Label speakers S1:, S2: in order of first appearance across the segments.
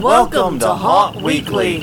S1: Welcome to Haunt Weekly.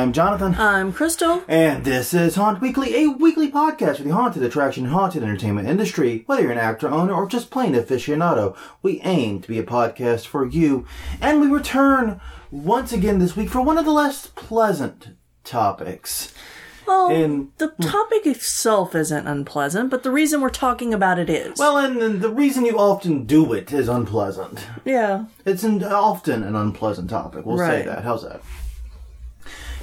S2: I'm Jonathan.
S1: I'm Crystal.
S2: And this is Haunt Weekly, a weekly podcast for the haunted attraction and haunted entertainment industry. Whether you're an actor, owner, or just plain aficionado, we aim to be a podcast for you. And we return once again this week for one of the less pleasant topics.
S1: Well,
S2: And-
S1: the hmm. topic itself isn't unpleasant, but the reason we're talking about it is.
S2: Well, and and the reason you often do it is unpleasant.
S1: yeah.
S2: It's an, often an unpleasant topic. We'll say that. How's that?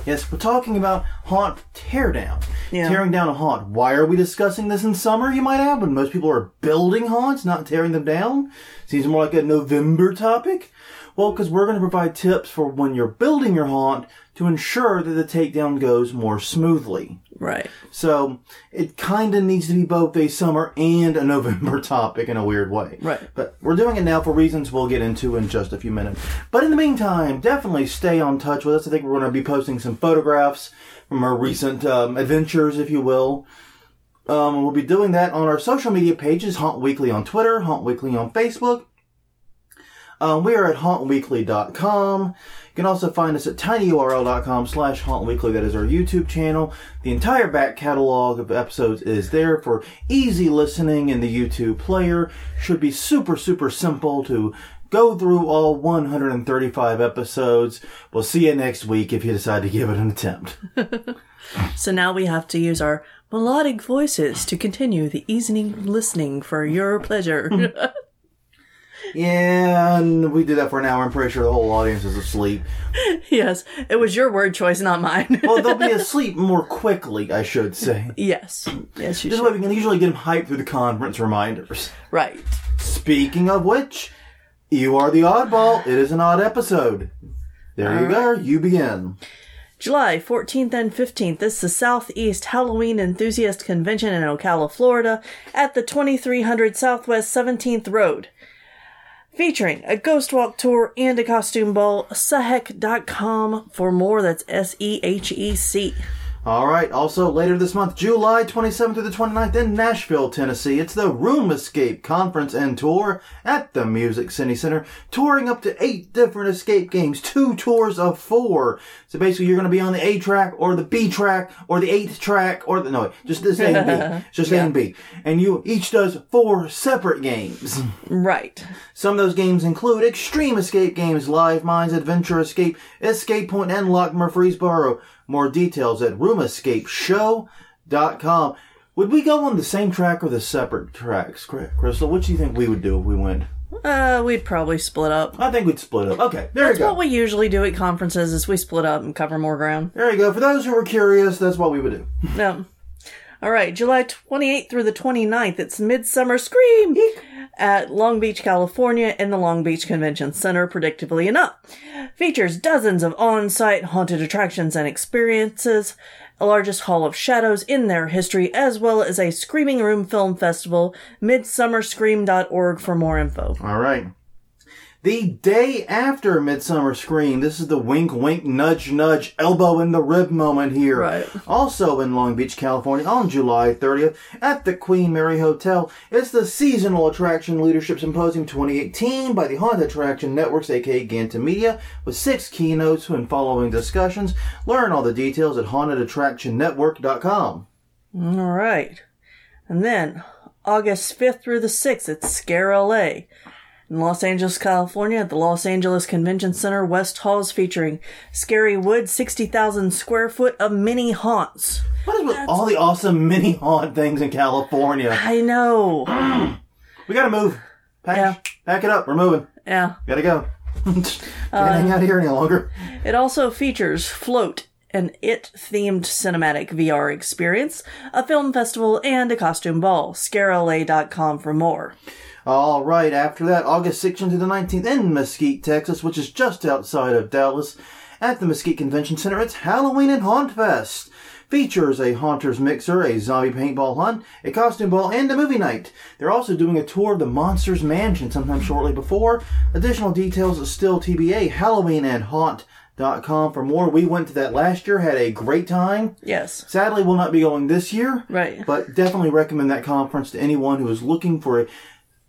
S2: Yes, we're talking about haunt teardown.
S1: Yeah.
S2: Tearing down a haunt. Why are we discussing this in summer, you might add, when most people are building haunts, not tearing them down? Seems more like a November topic. Well, because we're going to provide tips for when you're building your haunt to ensure that the takedown goes more smoothly.
S1: Right.
S2: So it kind of needs to be both a summer and a November topic in a weird way.
S1: Right.
S2: But we're doing it now for reasons we'll get into in just a few minutes. But in the meantime, definitely stay on touch with us. I think we're going to be posting some photographs from our recent um, adventures, if you will. Um, we'll be doing that on our social media pages, Haunt Weekly on Twitter, Haunt Weekly on Facebook. Um, we are at hauntweekly.com. You can also find us at tinyurl.com slash hauntweekly. That is our YouTube channel. The entire back catalog of episodes is there for easy listening in the YouTube player. Should be super, super simple to go through all 135 episodes. We'll see you next week if you decide to give it an attempt.
S1: So now we have to use our melodic voices to continue the easy listening for your pleasure.
S2: Yeah, and we did that for an hour. I'm pretty sure the whole audience is asleep.
S1: yes, it was your word choice, not mine.
S2: Well, they'll be asleep more quickly, I should say.
S1: yes. Yes, you
S2: This
S1: should.
S2: way we can usually get them hyped through the conference reminders.
S1: Right.
S2: Speaking of which, you are the oddball. It is an odd episode. There you go. You begin.
S1: July 14th and 15th, this is the Southeast Halloween Enthusiast Convention in Ocala, Florida, at the 2300 Southwest 17th Road. Featuring a ghost walk tour and a costume ball, sehec.com for more. That's S E H E C.
S2: All right. Also, later this month, July 27th through the 29th in Nashville, Tennessee, it's the Room Escape Conference and Tour at the Music City Center, touring up to eight different escape games, two tours of four. So basically, you're going to be on the A track or the B track or the eighth track or the, no, just this A and B. Just A and B. And you each does four separate games.
S1: Right.
S2: Some of those games include Extreme Escape Games, Live Mines, Adventure Escape, Escape Point, and Lock Murfreesboro. More details at roomescapeshow.com. Would we go on the same track or the separate tracks, Crystal? What do you think we would do if we went?
S1: Uh, we'd probably split up.
S2: I think we'd split up. Okay, there
S1: That's
S2: you go.
S1: That's what we usually do at conferences is we split up and cover more ground.
S2: there you go. For those who were curious, that's what we would do.
S1: No. All right, July 28th through the 29th, it's Midsummer Scream at Long Beach, California in the Long Beach Convention Center, predictably enough. Features dozens of on-site haunted attractions and experiences, a largest hall of shadows in their history, as well as a Screaming Room Film Festival, midsummerscream.org for more info.
S2: All right. The day after Midsummer Scream, this is the wink, wink, nudge, nudge, elbow in the rib moment here.
S1: Right.
S2: Also in Long Beach, California, on July 30th at the Queen Mary Hotel, it's the Seasonal Attraction Leadership Symposium 2018 by the Haunted Attraction Networks, aka Ganta Media, with six keynotes and following discussions. Learn all the details at hauntedattractionnetwork.com.
S1: All right. And then, August 5th through the 6th, it's Scare LA. In Los Angeles, California, at the Los Angeles Convention Center, West Halls featuring Scary Wood, 60,000 square foot of mini haunts.
S2: What is with all the awesome mini haunt things in California?
S1: I know.
S2: We gotta move. Pack,
S1: Yeah.
S2: pack it up. We're moving.
S1: Yeah.
S2: Gotta go. Can't hang out here any longer.
S1: It also features Float, an It themed cinematic VR experience, a film festival, and a costume ball. ScareLA.com for more.
S2: All right, after that, August 16th to the 19th in Mesquite, Texas, which is just outside of Dallas, at the Mesquite Convention Center, it's Halloween and Haunt Fest. features a Haunters mixer, a zombie paintball hunt, a costume ball, and a movie night. They're also doing a tour of the Monsters Mansion sometime shortly before. Additional details is still TBA. Halloween and Haunt.com for more. We went to that last year, had a great time.
S1: Yes.
S2: Sadly, we'll not be going this year.
S1: Right.
S2: But definitely recommend that conference to anyone who is looking for a,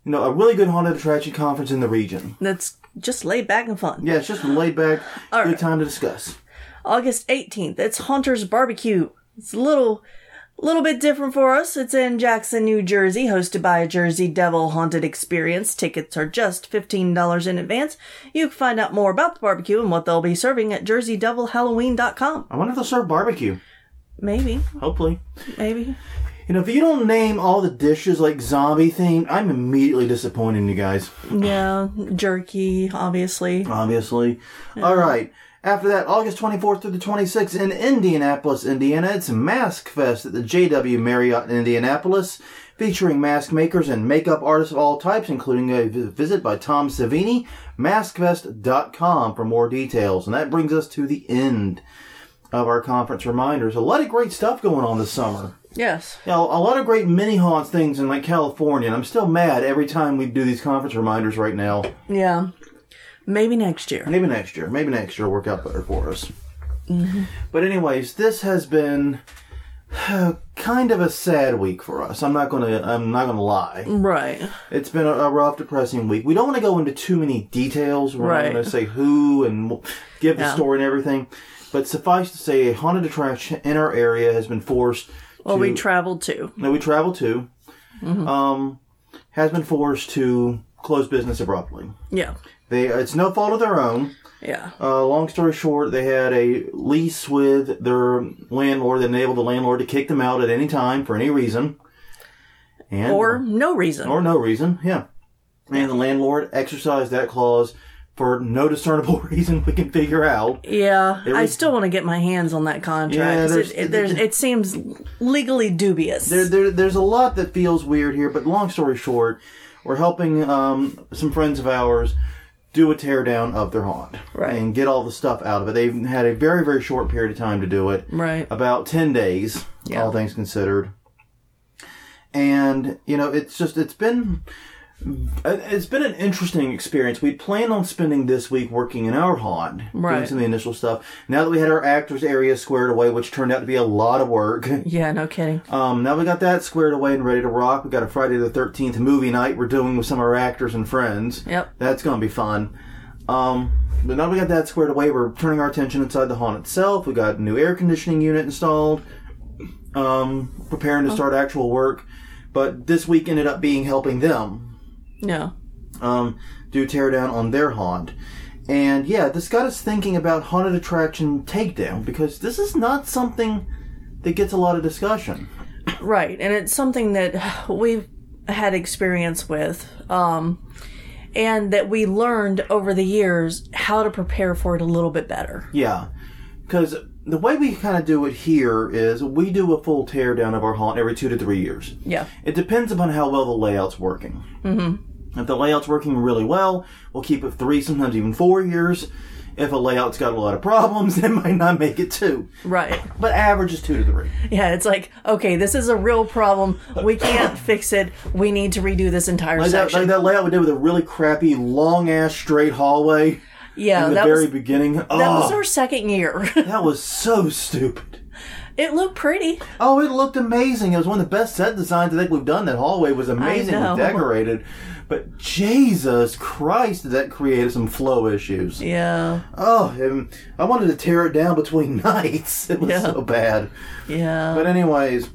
S2: you know, a really good haunted attraction conference in the region.
S1: That's just laid back and fun.
S2: Yeah, it's just laid back,
S1: All
S2: good
S1: right.
S2: time to discuss.
S1: August 18th, it's Haunter's Barbecue. It's a little little bit different for us. It's in Jackson, New Jersey, hosted by a Jersey Devil Haunted Experience. Tickets are just $15 in advance. You can find out more about the barbecue and what they'll be serving at jerseydevilhalloween.com.
S2: I wonder if they'll serve barbecue.
S1: Maybe,
S2: Hopefully.
S1: maybe.
S2: You know, if you don't name all the dishes like zombie themed, I'm immediately disappointed in you guys.
S1: Yeah, jerky, obviously.
S2: Obviously. All right. After that, August 24th through the 26th in Indianapolis, Indiana, it's Mask Fest at the JW Marriott in Indianapolis, featuring mask makers and makeup artists of all types, including a visit by Tom Savini. Maskfest.com for more details. And that brings us to the end of our conference reminders. A lot of great stuff going on this summer.
S1: Yes.
S2: You know, a lot of great mini haunts things in like California, and I'm still mad every time we do these conference reminders right now.
S1: Yeah. Maybe next year.
S2: Maybe next year. Maybe next year will work out better for us. Mm-hmm. But anyways, this has been kind of a sad week for us. I'm not gonna. I'm not gonna lie.
S1: Right.
S2: It's been a, a rough, depressing week. We don't want to go into too many details. We're
S1: Right.
S2: not going to say who and give the
S1: Yeah.
S2: story and everything. But suffice to say, a haunted attraction in our area has been forced.
S1: Well,
S2: to,
S1: we traveled too.
S2: that we traveled to,
S1: Mm-hmm.
S2: um, has been forced to close business abruptly.
S1: Yeah.
S2: They, it's no fault of their own.
S1: Yeah.
S2: Uh, long story short, they had a lease with their landlord that enabled the landlord to kick them out at any time for any reason. And,
S1: Or no reason.
S2: or no reason, yeah. And the landlord exercised that clause for no discernible reason we can figure out.
S1: Yeah, I still want to get my hands on that contract.
S2: Yeah, there's-
S1: it, it, there's, it seems legally dubious.
S2: There, there, there's a lot that feels weird here, but long story short, we're helping um, some friends of ours do a teardown of their haunt
S1: Right.
S2: and get all the stuff out of it. They've had a very, very short period of time to do it.
S1: right.
S2: about 10 days,
S1: Yeah.
S2: all things considered. And, you know, it's just, it's been, it's been an interesting experience. We planned on spending this week working in our haunt, doing
S1: Right.
S2: some of the initial stuff. Now that we had our actors area squared away, which turned out to be a lot of work.
S1: Yeah, no kidding.
S2: Um, now we got that squared away and ready to rock. We got a Friday the 13th movie night we're doing with some of our actors and friends.
S1: Yep.
S2: That's going to be fun. Um, but now we got that squared away, we're turning our attention inside the haunt itself. We got a new air conditioning unit installed. Um, preparing to start actual work. But this week ended up being helping them
S1: Yeah.
S2: um, do teardown on their haunt. And yeah, this got us thinking about haunted attraction takedown because this is not something that gets a lot of discussion.
S1: Right. And it's something that we've had experience with. Um, and that we learned over the years how to prepare for it a little bit better.
S2: Yeah, because the way we kind of do it here is we do a full teardown of our haunt every two to three years.
S1: Yeah.
S2: It depends upon how well the layout's working. Mm-hmm. If the layout's working really well, we'll keep it three, sometimes even four years. If a layout's got a lot of problems, it might not make it two.
S1: Right.
S2: But average is two to three.
S1: Yeah, it's like, okay, this is a real problem. We can't fix it. We need to redo this entire
S2: Like that,
S1: section.
S2: like that layout we did with a really crappy, long ass straight hallway
S1: yeah,
S2: in the
S1: that
S2: very
S1: was
S2: beginning.
S1: that
S2: oh,
S1: was our second year.
S2: that was so stupid.
S1: It looked pretty.
S2: Oh, it looked amazing. It was one of the best set designs I think we've done. That hallway was amazingly decorated. But Jesus Christ, that created some flow issues.
S1: Yeah.
S2: Oh, I wanted to tear it down between nights. It was
S1: Yeah.
S2: so bad.
S1: Yeah.
S2: But anyways,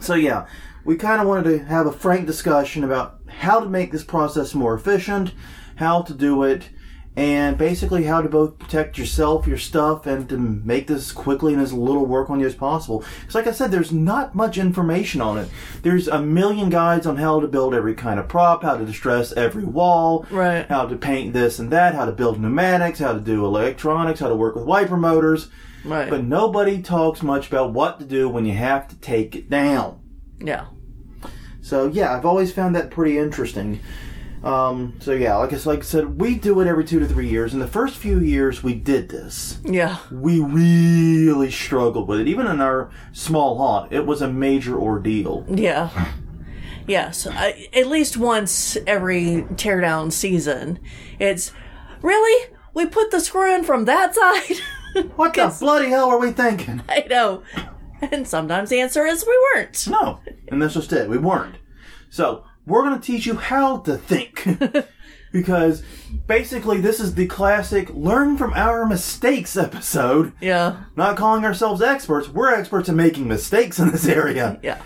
S2: so yeah, we kind of wanted to have a frank discussion about how to make this process more efficient, how to do it, and basically how to both protect yourself, your stuff, and to make this quickly and as little work on you as possible. Because, like I said, there's not much information on it. There's a million guides on how to build every kind of prop, how to distress every wall,
S1: Right.
S2: how to paint this and that, how to build pneumatics, how to do electronics, how to work with wiper motors.
S1: right.
S2: But nobody talks much about what to do when you have to take it down.
S1: yeah.
S2: So yeah, I've always found that pretty interesting. Um, so yeah, like I, like I said, we do it every two to three years. In the first few years we did this,
S1: Yeah.
S2: we really struggled with it. Even in our small haunt, it was a major ordeal.
S1: Yeah. Yes. I, at least once every teardown season. It's really? We put the screw in from that side?
S2: What the bloody hell are we thinking?
S1: I know. And sometimes the answer is we weren't.
S2: No, and that's just it. We weren't. So we're going to teach you how to think. because basically, this is the classic learn from our mistakes episode.
S1: Yeah.
S2: Not calling ourselves experts, we're experts in making mistakes in this area.
S1: Yeah.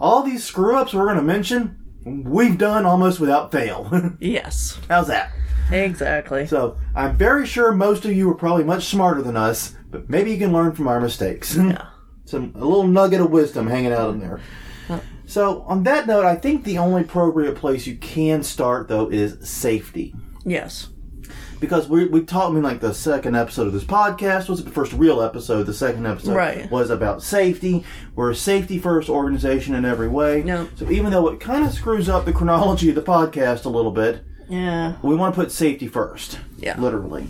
S2: All these screw ups we're going to mention, we've done almost without fail.
S1: Yes.
S2: How's that?
S1: Exactly.
S2: So, I'm very sure most of you are probably much smarter than us, but maybe you can learn from our mistakes.
S1: Yeah.
S2: Some a little nugget of wisdom hanging out in there. So, on that note, I think the only appropriate place you can start though is safety.
S1: Yes.
S2: Because we we talked I mean like the second episode of this podcast was the first real episode. The second episode
S1: Right.
S2: was about safety. We're a safety first organization in every way.
S1: Yep.
S2: So even though it kind of screws up the chronology of the podcast a little bit,
S1: Yeah.
S2: we want to put safety first.
S1: Yeah.
S2: Literally.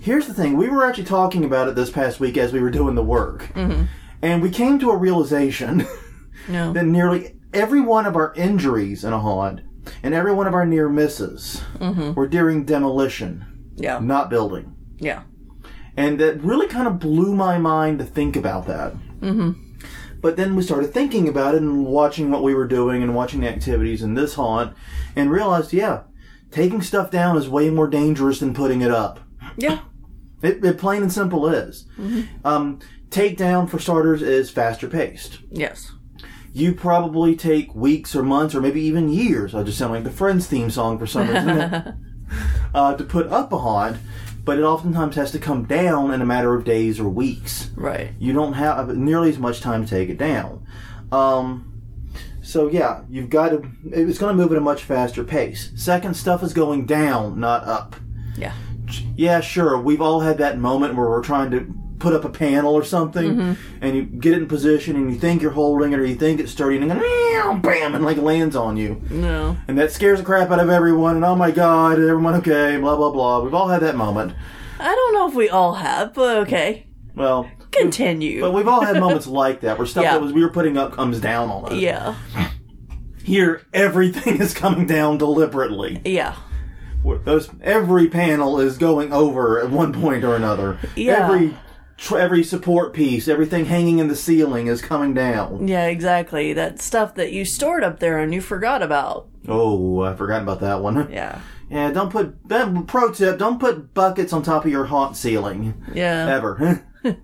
S2: Here's the thing. We were actually talking about it this past week as we were doing the work.
S1: Mm-hmm.
S2: And we came to a realization
S1: No.
S2: nearly every one of our injuries in a haunt and every one of our near misses
S1: Mm-hmm.
S2: were during demolition,
S1: Yeah.
S2: not building.
S1: Yeah.
S2: And that really kind of blew my mind to think about that. Mm-hmm. But then we started thinking about it and watching what we were doing and watching the activities in this haunt and realized, yeah, taking stuff down is way more dangerous than putting it up.
S1: Yeah.
S2: It, it plain and simple is. Um, takedown, for starters, is faster paced.
S1: Yes.
S2: You probably take weeks or months or maybe even years. I just sound like the Friends theme song for some reason. uh, to put up a haunt, but it oftentimes has to come down in a matter of days or weeks.
S1: Right.
S2: You don't have nearly as much time to take it down. Um, so yeah, you've got to. It's going to move at a much faster pace. Second, stuff is going down, not up.
S1: Yeah.
S2: Yeah, sure. We've all had that moment where we're trying to put up a panel or something, mm-hmm. and you get it in position, and you think you're holding it, or you think it's sturdy, and then bam, and like lands on you,
S1: No.
S2: and that scares the crap out of everyone. And oh my god, is everyone okay? Blah blah blah. We've all had that moment.
S1: I don't know if we all have, but okay.
S2: Well,
S1: Continue.
S2: but we've all had moments like that where stuff
S1: Yeah.
S2: that was we were putting up comes down on us.
S1: yeah.
S2: Here, everything is coming down deliberately.
S1: Yeah.
S2: Those every panel is going over at one point or another.
S1: Yeah.
S2: Every tr- every support piece, everything hanging in the ceiling is coming down.
S1: Yeah, exactly. That stuff that you stored up there and you forgot about.
S2: Oh, I forgot about that one.
S1: Yeah.
S2: Yeah, don't put pro tip. Don't put buckets on top of your haunt ceiling
S1: Yeah.
S2: ever.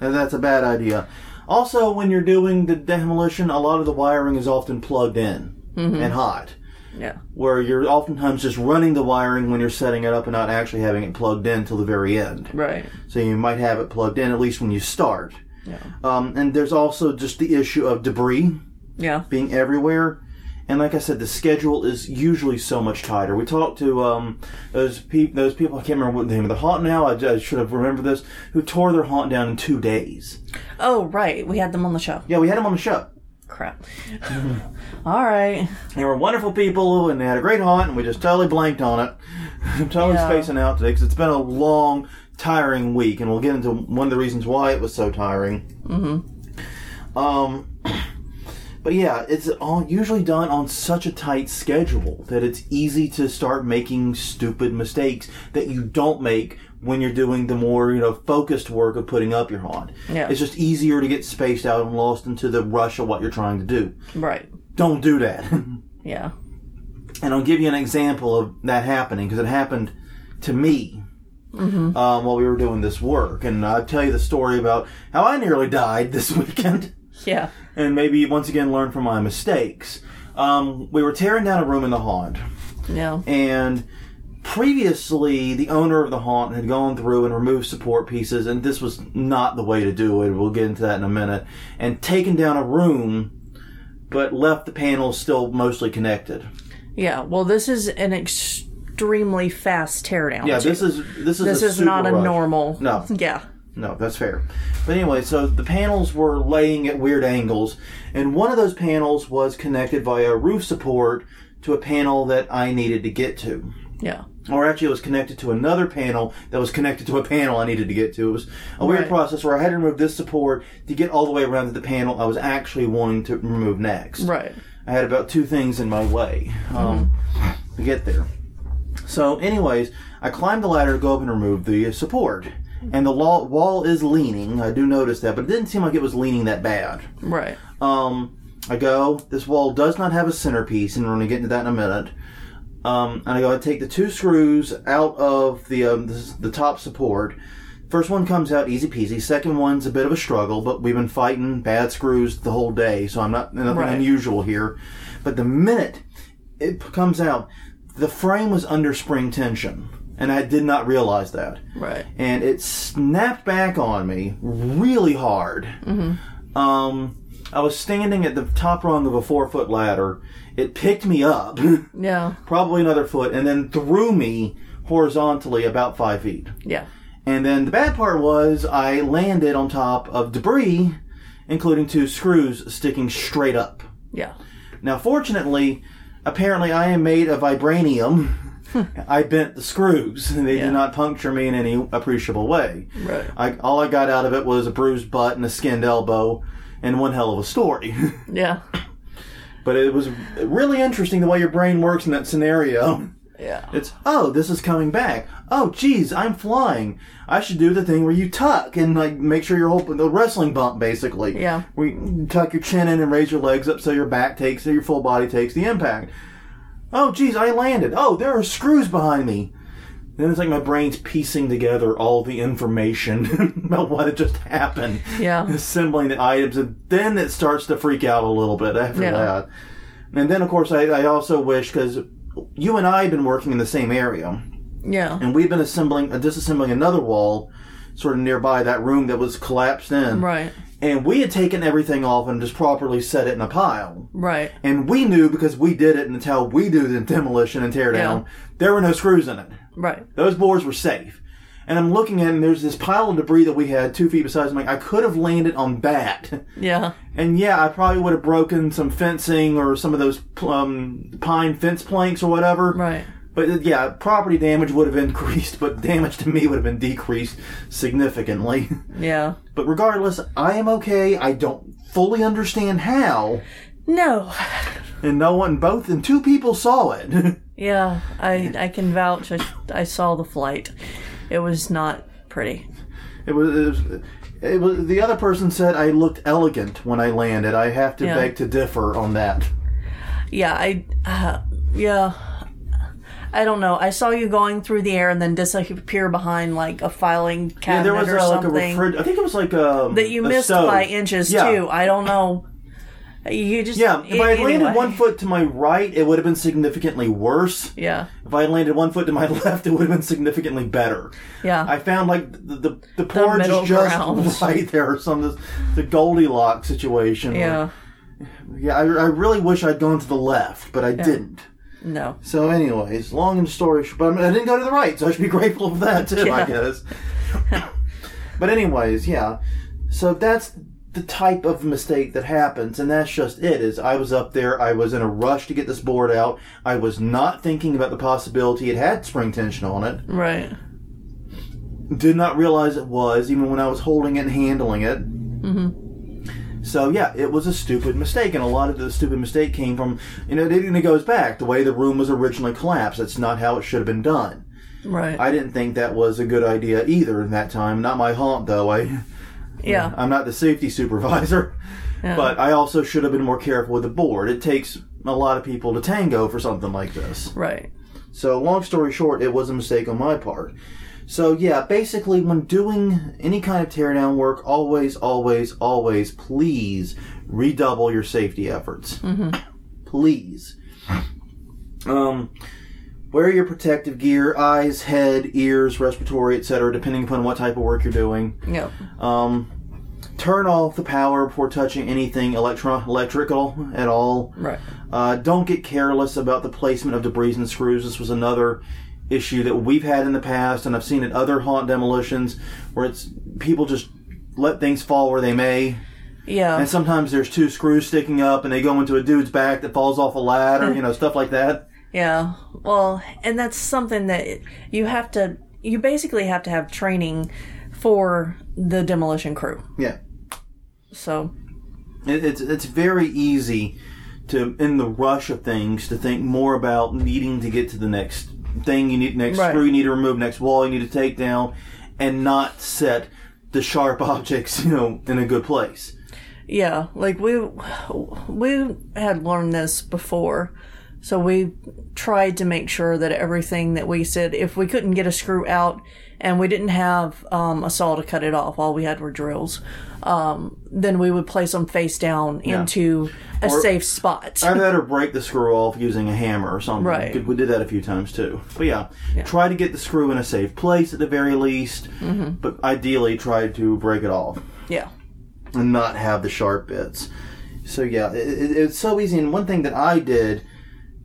S2: That's a bad idea. Also, when you're doing the demolition, a lot of the wiring is often plugged in mm-hmm. and hot.
S1: Yeah.
S2: where you're oftentimes just running the wiring when you're setting it up and not actually having it plugged in till the very end.
S1: Right.
S2: So you might have it plugged in at least when you start.
S1: Yeah.
S2: Um, and there's also just the issue of debris
S1: Yeah.
S2: being everywhere. And like I said, the schedule is usually so much tighter. We talked to um, those people. Those people I can't remember what the name of the haunt now. I, I should have remembered this. Who tore their haunt down in two days?
S1: Oh, right. We had them on the show.
S2: Yeah, we had them on the show.
S1: Crap. all right.
S2: They were wonderful people, and they had a great haunt, and we just totally blanked on it. I'm totally
S1: Yeah.
S2: spacing out today because it's been a long, tiring week, and we'll get into one of the reasons why it was so tiring. Mm-hmm. Um, but yeah, it's all usually done on such a tight schedule that it's easy to start making stupid mistakes that you don't make when you're doing the more you know focused work of putting up your haunt.
S1: Yeah.
S2: It's just easier to get spaced out and lost into the rush of what you're trying to do.
S1: Right.
S2: Don't do that.
S1: Yeah.
S2: And I'll give you an example of that happening because it happened to me um, while we were doing this work. And I'll tell you the story about how I nearly died this weekend
S1: Yeah.
S2: and maybe once again learn from my mistakes. Um, we were tearing down a room in the haunt,
S1: Yeah.
S2: and previously the owner of the haunt had gone through and removed support pieces, and this was not the way to do it. We'll get into that in a minute. And taken down a room, but left the panels still mostly connected.
S1: Yeah. Well, this is an extremely fast teardown.
S2: Yeah,
S1: too.
S2: this is this is
S1: this is not a
S2: rush.
S1: normal.
S2: No.
S1: Yeah.
S2: No, that's fair. But anyway, so the panels were laying at weird angles, and one of those panels was connected via roof support to a panel that I needed to get to.
S1: Yeah.
S2: Or actually, it was connected to another panel that was connected to a panel I needed to get to. It was a weird
S1: Right.
S2: process where I had to remove this support to get all the way around to the panel I was actually wanting to remove next.
S1: Right.
S2: I had about two things in my way um, to get there. So, anyways, I climbed the ladder to go up and remove the support. And the wall is leaning. I do notice that, but it didn't seem like it was leaning that bad.
S1: Right.
S2: Um, I go, this wall does not have a centerpiece, and we're going to get into that in a minute. Um, and I go, I take the two screws out of the, um, the, the top support. First one comes out easy peasy. Second one's a bit of a struggle, but we've been fighting bad screws the whole day, so I'm not nothing
S1: Right.
S2: unusual here. But the minute it comes out, the frame was under spring tension, and I did not realize that
S1: Right.
S2: and it snapped back on me really hard. Um, I was standing at the top rung of a four foot ladder. It picked me up,
S1: Yeah.
S2: probably another foot, and then threw me horizontally about five feet.
S1: Yeah.
S2: And then the bad part was I landed on top of debris, including two screws sticking straight up.
S1: Yeah.
S2: Now, fortunately, apparently I am made of vibranium. I bent the screws. They
S1: Yeah.
S2: did not puncture me in any appreciable way.
S1: Right.
S2: I, all I got out of it was a bruised butt and a skinned elbow, and one hell of a story.
S1: Yeah.
S2: But it was really interesting the way your brain works in that scenario.
S1: Yeah.
S2: It's oh, this is coming back. Oh, geez, I'm flying. I should do the thing where you tuck and like make sure you're holding the wrestling bump, basically.
S1: Yeah.
S2: Where you tuck your chin in and raise your legs up so your back takes, so your full body takes the impact. Oh, geez, I landed. Oh, there are screws behind me. Then it's like my brain's piecing together all the information about what had just happened,
S1: Yeah.
S2: assembling the items, and then it starts to freak out a little bit after
S1: Yeah.
S2: that. And then, of course, I, I also wish because you and I have been working in the same area,
S1: Yeah.
S2: and we've been assembling, uh, disassembling another wall, sort of nearby that room that was collapsed in.
S1: Right.
S2: And we had taken everything off and just properly set it in a pile.
S1: Right.
S2: And we knew because we did it, how we do the demolition and tear down. There were no screws in it.
S1: Right.
S2: Those boards were safe. And I'm looking at, it, and there's this pile of debris that we had two feet beside. I'm like, I could have landed on that.
S1: Yeah.
S2: And yeah, I probably would have broken some fencing or some of those um, pine fence planks or whatever.
S1: Right.
S2: But yeah, property damage would have increased, but damage to me would have been decreased significantly.
S1: Yeah.
S2: but regardless, I am okay. I don't fully understand how,
S1: No.
S2: and no one, both, and two people saw it.
S1: Yeah. I I can vouch. I, I saw the flight. It was not pretty.
S2: It was, it was, it was. The other person said I looked elegant when I landed. I have to
S1: Yeah.
S2: beg to differ on that.
S1: Yeah. I. Uh, yeah. I don't know. I saw you going through the air and then disappear behind like a filing
S2: Yeah,
S1: cabinet
S2: there was
S1: or
S2: uh, like a
S1: something
S2: refrig- I think it was like a
S1: that you
S2: a
S1: missed
S2: stove.
S1: by inches
S2: Yeah.
S1: too. I don't know. You just
S2: Yeah, if I had landed one foot to my right, it would have been significantly worse.
S1: Yeah.
S2: If I had landed one foot to my left, it would have been significantly better.
S1: Yeah.
S2: I found like the the, the porridge is just
S1: ground.
S2: right there. Some the, the Goldilocks situation. where-
S1: yeah.
S2: yeah. I, I really wish I'd gone to the left, but I didn't.
S1: No.
S2: So, anyways, long and story short, but I, didn't go to the right, so I should be grateful for that too. I guess. but anyways, yeah. So that's the type of mistake that happens, and that's just it. Is I was up there, I was in a rush to get this board out. I was not thinking about the possibility it had spring tension on it.
S1: Right.
S2: Did not realize it was, even when I was holding it and handling it. Mm-hmm. So yeah, it was a stupid mistake, and a lot of the stupid mistake came from you know, it, it goes back the way the room was originally collapsed. That's not how it should have been done.
S1: Right.
S2: I didn't think that was a good idea either in that time. Not my haunt though. I
S1: yeah.
S2: I'm not the safety supervisor,
S1: Yeah.
S2: but I also should have been more careful with the board. It takes a lot of people to tango for something like this.
S1: Right.
S2: So, long story short, it was a mistake on my part. So, yeah, basically, when doing any kind of teardown work, always, always, always, please redouble your safety efforts. Please. Um, wear your protective gear eyes, head, ears, respiratory, etc., depending upon what type of work you're doing.
S1: Yep.
S2: Um, turn off the power before touching anything electro- electrical at all.
S1: Right.
S2: Uh, don't get careless about the placement of debris and screws. This was another issue that we've had in the past, and I've seen at other haunt demolitions where it's people just let things fall where they may.
S1: Yeah.
S2: And sometimes there's two screws sticking up and they go into a dude's back that falls off a ladder, you know, hmm. stuff like that.
S1: Yeah. Well, and that's something that you have to, you basically have to have training for the demolition crew.
S2: Yeah.
S1: So,
S2: It, it's it's very easy to in the rush of things to think more about needing to get to the next thing you need next
S1: Right.
S2: screw you need to remove next wall you need to take down and not set the sharp objects you know in a good place
S1: yeah, like we, we had learned this before. So we tried to make sure that everything that we said, if we couldn't get a screw out and we didn't have um, a saw to cut it off, all we had were drills, um, then we would place them face down into a
S2: Or-
S1: safe spot.
S2: I've had her break the screw off using a hammer or something.
S1: Right.
S2: We did that a few times too. But yeah, try to get the screw in a safe place at the very least.
S1: Mm-hmm.
S2: But ideally, try to break it off
S1: yeah.
S2: and not have the sharp bits. So yeah, it, it, it's so easy. And one thing that I did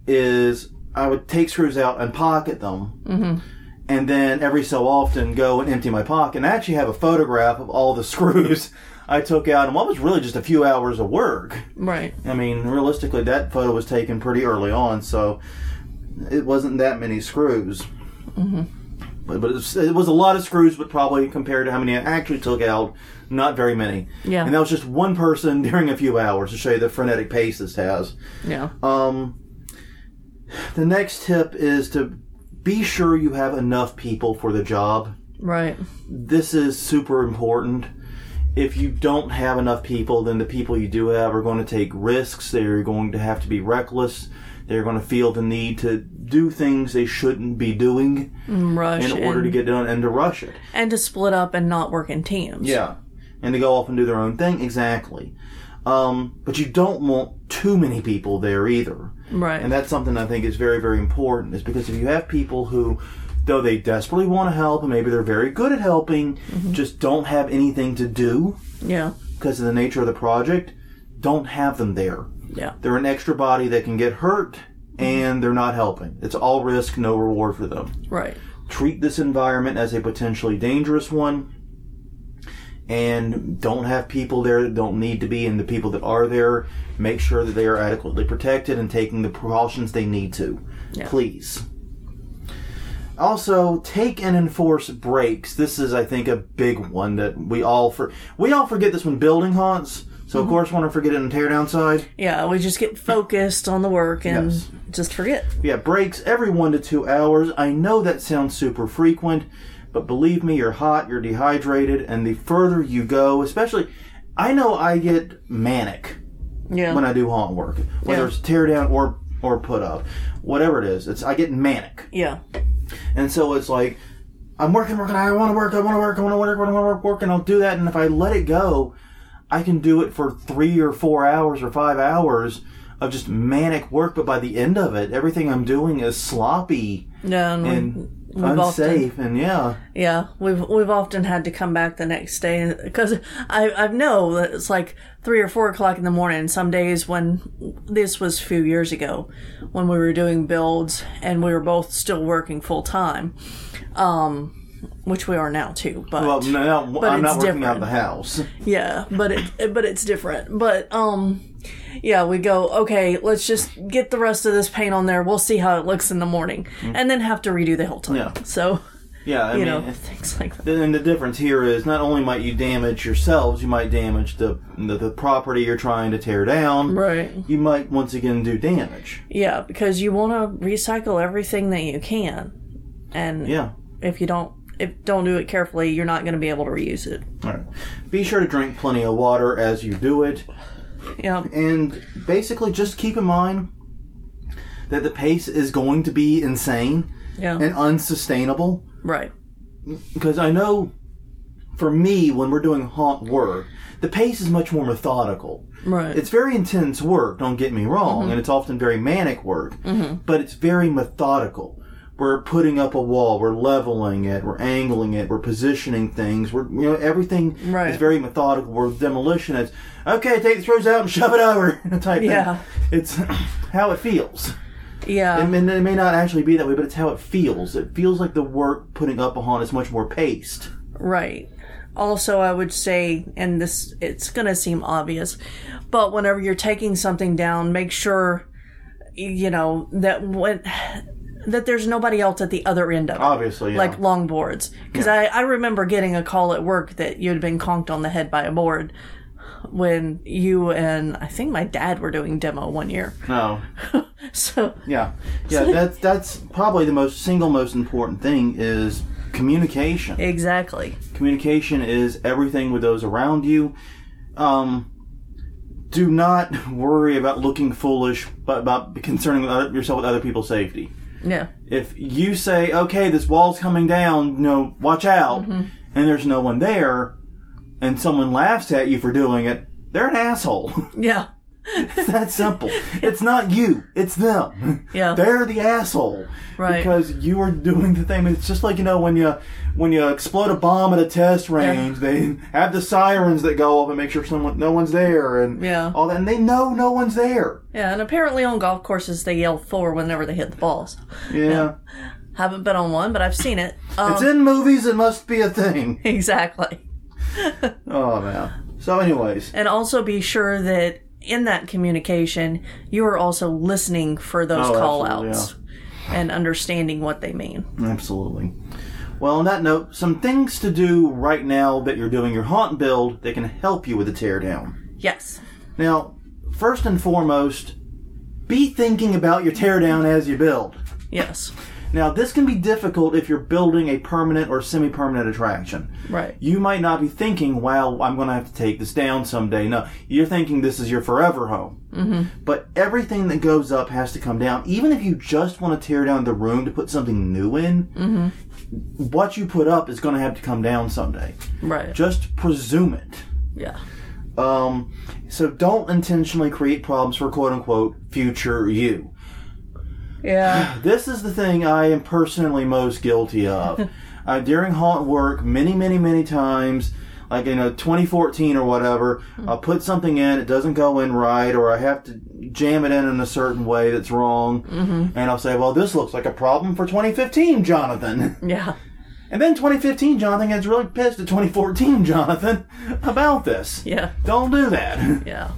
S2: is I would take screws out and pocket them.
S1: Mm-hmm.
S2: And then every so often go and empty my pocket. And I actually have a photograph of all the screws I took out and what was really just a few hours of work.
S1: Right.
S2: I mean, realistically, that photo was taken pretty early on, so it wasn't that many screws.
S1: Mm-hmm.
S2: But, but it, was, it was a lot of screws, but probably compared to how many I actually took out, not very many.
S1: Yeah.
S2: And that was just one person during a few hours to show you the frenetic pace this has.
S1: Yeah.
S2: Um, the next tip is to be sure you have enough people for the job
S1: Right.
S2: this is super important. If you don't have enough people, then the people you do have are going to take risks. They're going to have to be reckless. They're going to feel the need to do things they shouldn't be doing mm,
S1: Rush.
S2: in order
S1: and,
S2: to get done and to rush it.
S1: and to split up and not work in teams.
S2: Yeah. And to go off and do their own thing. Exactly. Um, but you don't want too many people there either.
S1: Right.
S2: And that's something I think is very, very important, is because if you have people who, though they desperately want to help and maybe they're very good at helping, just don't have anything to do
S1: yeah.
S2: because of the nature of the project, don't have them there.
S1: Yeah.
S2: They're an extra body that can get hurt and they're not helping. It's all risk, no reward for them.
S1: Right.
S2: Treat this environment as a potentially dangerous one and don't have people there that don't need to be and the people that are there make sure that they are adequately protected and taking the precautions they need to
S1: Yeah.
S2: please also take and enforce breaks this is i think a big one that we all for we all forget this when building haunts so of mm-hmm. course want to forget it on tear down side
S1: Yeah. We just get focused on the work and
S2: Yes.
S1: just forget.
S2: yeah, breaks every one to two hours. I know that sounds super frequent, but believe me, you're hot, you're dehydrated, and the further you go, especially, I know I get manic
S1: Yeah.
S2: when I do haunt work, whether
S1: Yeah.
S2: it's tear down or or put up, whatever it is. It's I get manic,
S1: yeah.
S2: and so it's like I'm working, working. I want to work. I want to work. I want to work. I want to work. Work, and I'll do that. And if I let it go, I can do it for three or four hours or five hours of just manic work. But by the end of it, everything I'm doing is sloppy
S1: Yeah. And,
S2: and
S1: we've often-
S2: unsafe. And yeah,
S1: Yeah, we've we've often had to come back the next day because I I know that it's like three or four o'clock in the morning. Some days when this was a few years ago, when we were doing builds and we were both still working full time, um, which we are now too. But
S2: well, no,
S1: But
S2: I'm not working out of the house.
S1: yeah, but it but it's different. But um, yeah, we go okay. Let's just get the rest of this paint on there. We'll see how it looks in the morning, and then have to redo the whole time.
S2: Yeah.
S1: So
S2: Yeah, I
S1: you
S2: mean,
S1: know things like that.
S2: and the difference here is not only might you damage yourselves, you might damage the the, the property you're trying to tear down.
S1: Right.
S2: You might once again do damage.
S1: Yeah, because you want to recycle everything that you can, and
S2: Yeah.
S1: if you don't, if don't do it carefully, you're not going to be able to reuse it.
S2: All right. Be sure to drink plenty of water as you do it.
S1: Yeah,
S2: And basically, just keep in mind that the pace is going to be insane
S1: yeah,
S2: and unsustainable.
S1: right.
S2: Because I know for me, when we're doing haunt work, the pace is much more methodical.
S1: Right.
S2: It's very intense work, don't get me wrong, and it's often very manic work, Hmm. but it's very methodical. We're putting up a wall, we're leveling it, we're angling it, we're positioning things, we're, you know, everything
S1: Right.
S2: is very methodical. Where demolition is, okay, take the screws out and shove it over, type
S1: Yeah.
S2: thing. It's how it feels.
S1: yeah,
S2: It may, it may not actually be that way, but it's how it feels. It feels like the work putting up a haunt is much more paced.
S1: right. Also, I would say, and this, it's gonna seem obvious, but whenever you're taking something down, make sure, you know, that when, that there's nobody else at the other end of it.
S2: Obviously, yeah.
S1: Like longboards. Because I, I remember getting a call at work that you had been conked on the head by a board when you and I think my dad were doing demo one year.
S2: no.
S1: So,
S2: Yeah, yeah. That's that's probably the most single most important thing is communication.
S1: exactly.
S2: Communication is everything with those around you. Um, do not worry about looking foolish, but about concerning yourself with other people's safety.
S1: Yeah.
S2: If you say, "Okay, this wall's coming down," you know, watch out, mm-hmm. and there's no one there, and someone laughs at you for doing it, they're an asshole.
S1: Yeah.
S2: It's that simple. It's not you. It's them.
S1: Yeah.
S2: They're the asshole.
S1: Right.
S2: Because you are doing the thing. It's just like you know when you when you explode a bomb at a test range, they have the sirens that go up and make sure someone no one's there and
S1: Yeah.
S2: all that, and they know no one's there.
S1: Yeah, and apparently on golf courses they yell fore whenever they hit the balls.
S2: Yeah.
S1: Haven't been on one, but I've seen it. Um,
S2: It's in movies. It must be a thing.
S1: exactly.
S2: Oh man. So, anyways,
S1: And also be sure that in that communication, you are also listening for those
S2: Oh,
S1: call outs and understanding what they mean.
S2: absolutely. Well, on that note, some things to do right now that you're doing your haunt build that can help you with the teardown.
S1: Yes.
S2: Now, first and foremost, be thinking about your teardown as you build.
S1: Yes.
S2: Now, this can be difficult if you're building a permanent or semi permanent attraction.
S1: Right.
S2: You might not be thinking, wow, I'm going to have to take this down someday. No, you're thinking this is your forever home. Mm-hmm. But everything that goes up has to come down. Even if you just want to tear down the room to put something new in, what you put up is going to have to come down someday.
S1: Right.
S2: Just presume it.
S1: Yeah.
S2: Um, so don't intentionally create problems for quote unquote future you.
S1: Yeah.
S2: This is the thing I am personally most guilty of. uh, during haunt work, many, many, many times, like in a 2014 or whatever, I'll put something in, it doesn't go in right, or I have to jam it in in a certain way that's wrong, and I'll say, well, this looks like a problem for 2015, Jonathan.
S1: Yeah.
S2: And then 2015, Jonathan gets really pissed at 2014, Jonathan, about this.
S1: Yeah.
S2: Don't do that.
S1: Yeah.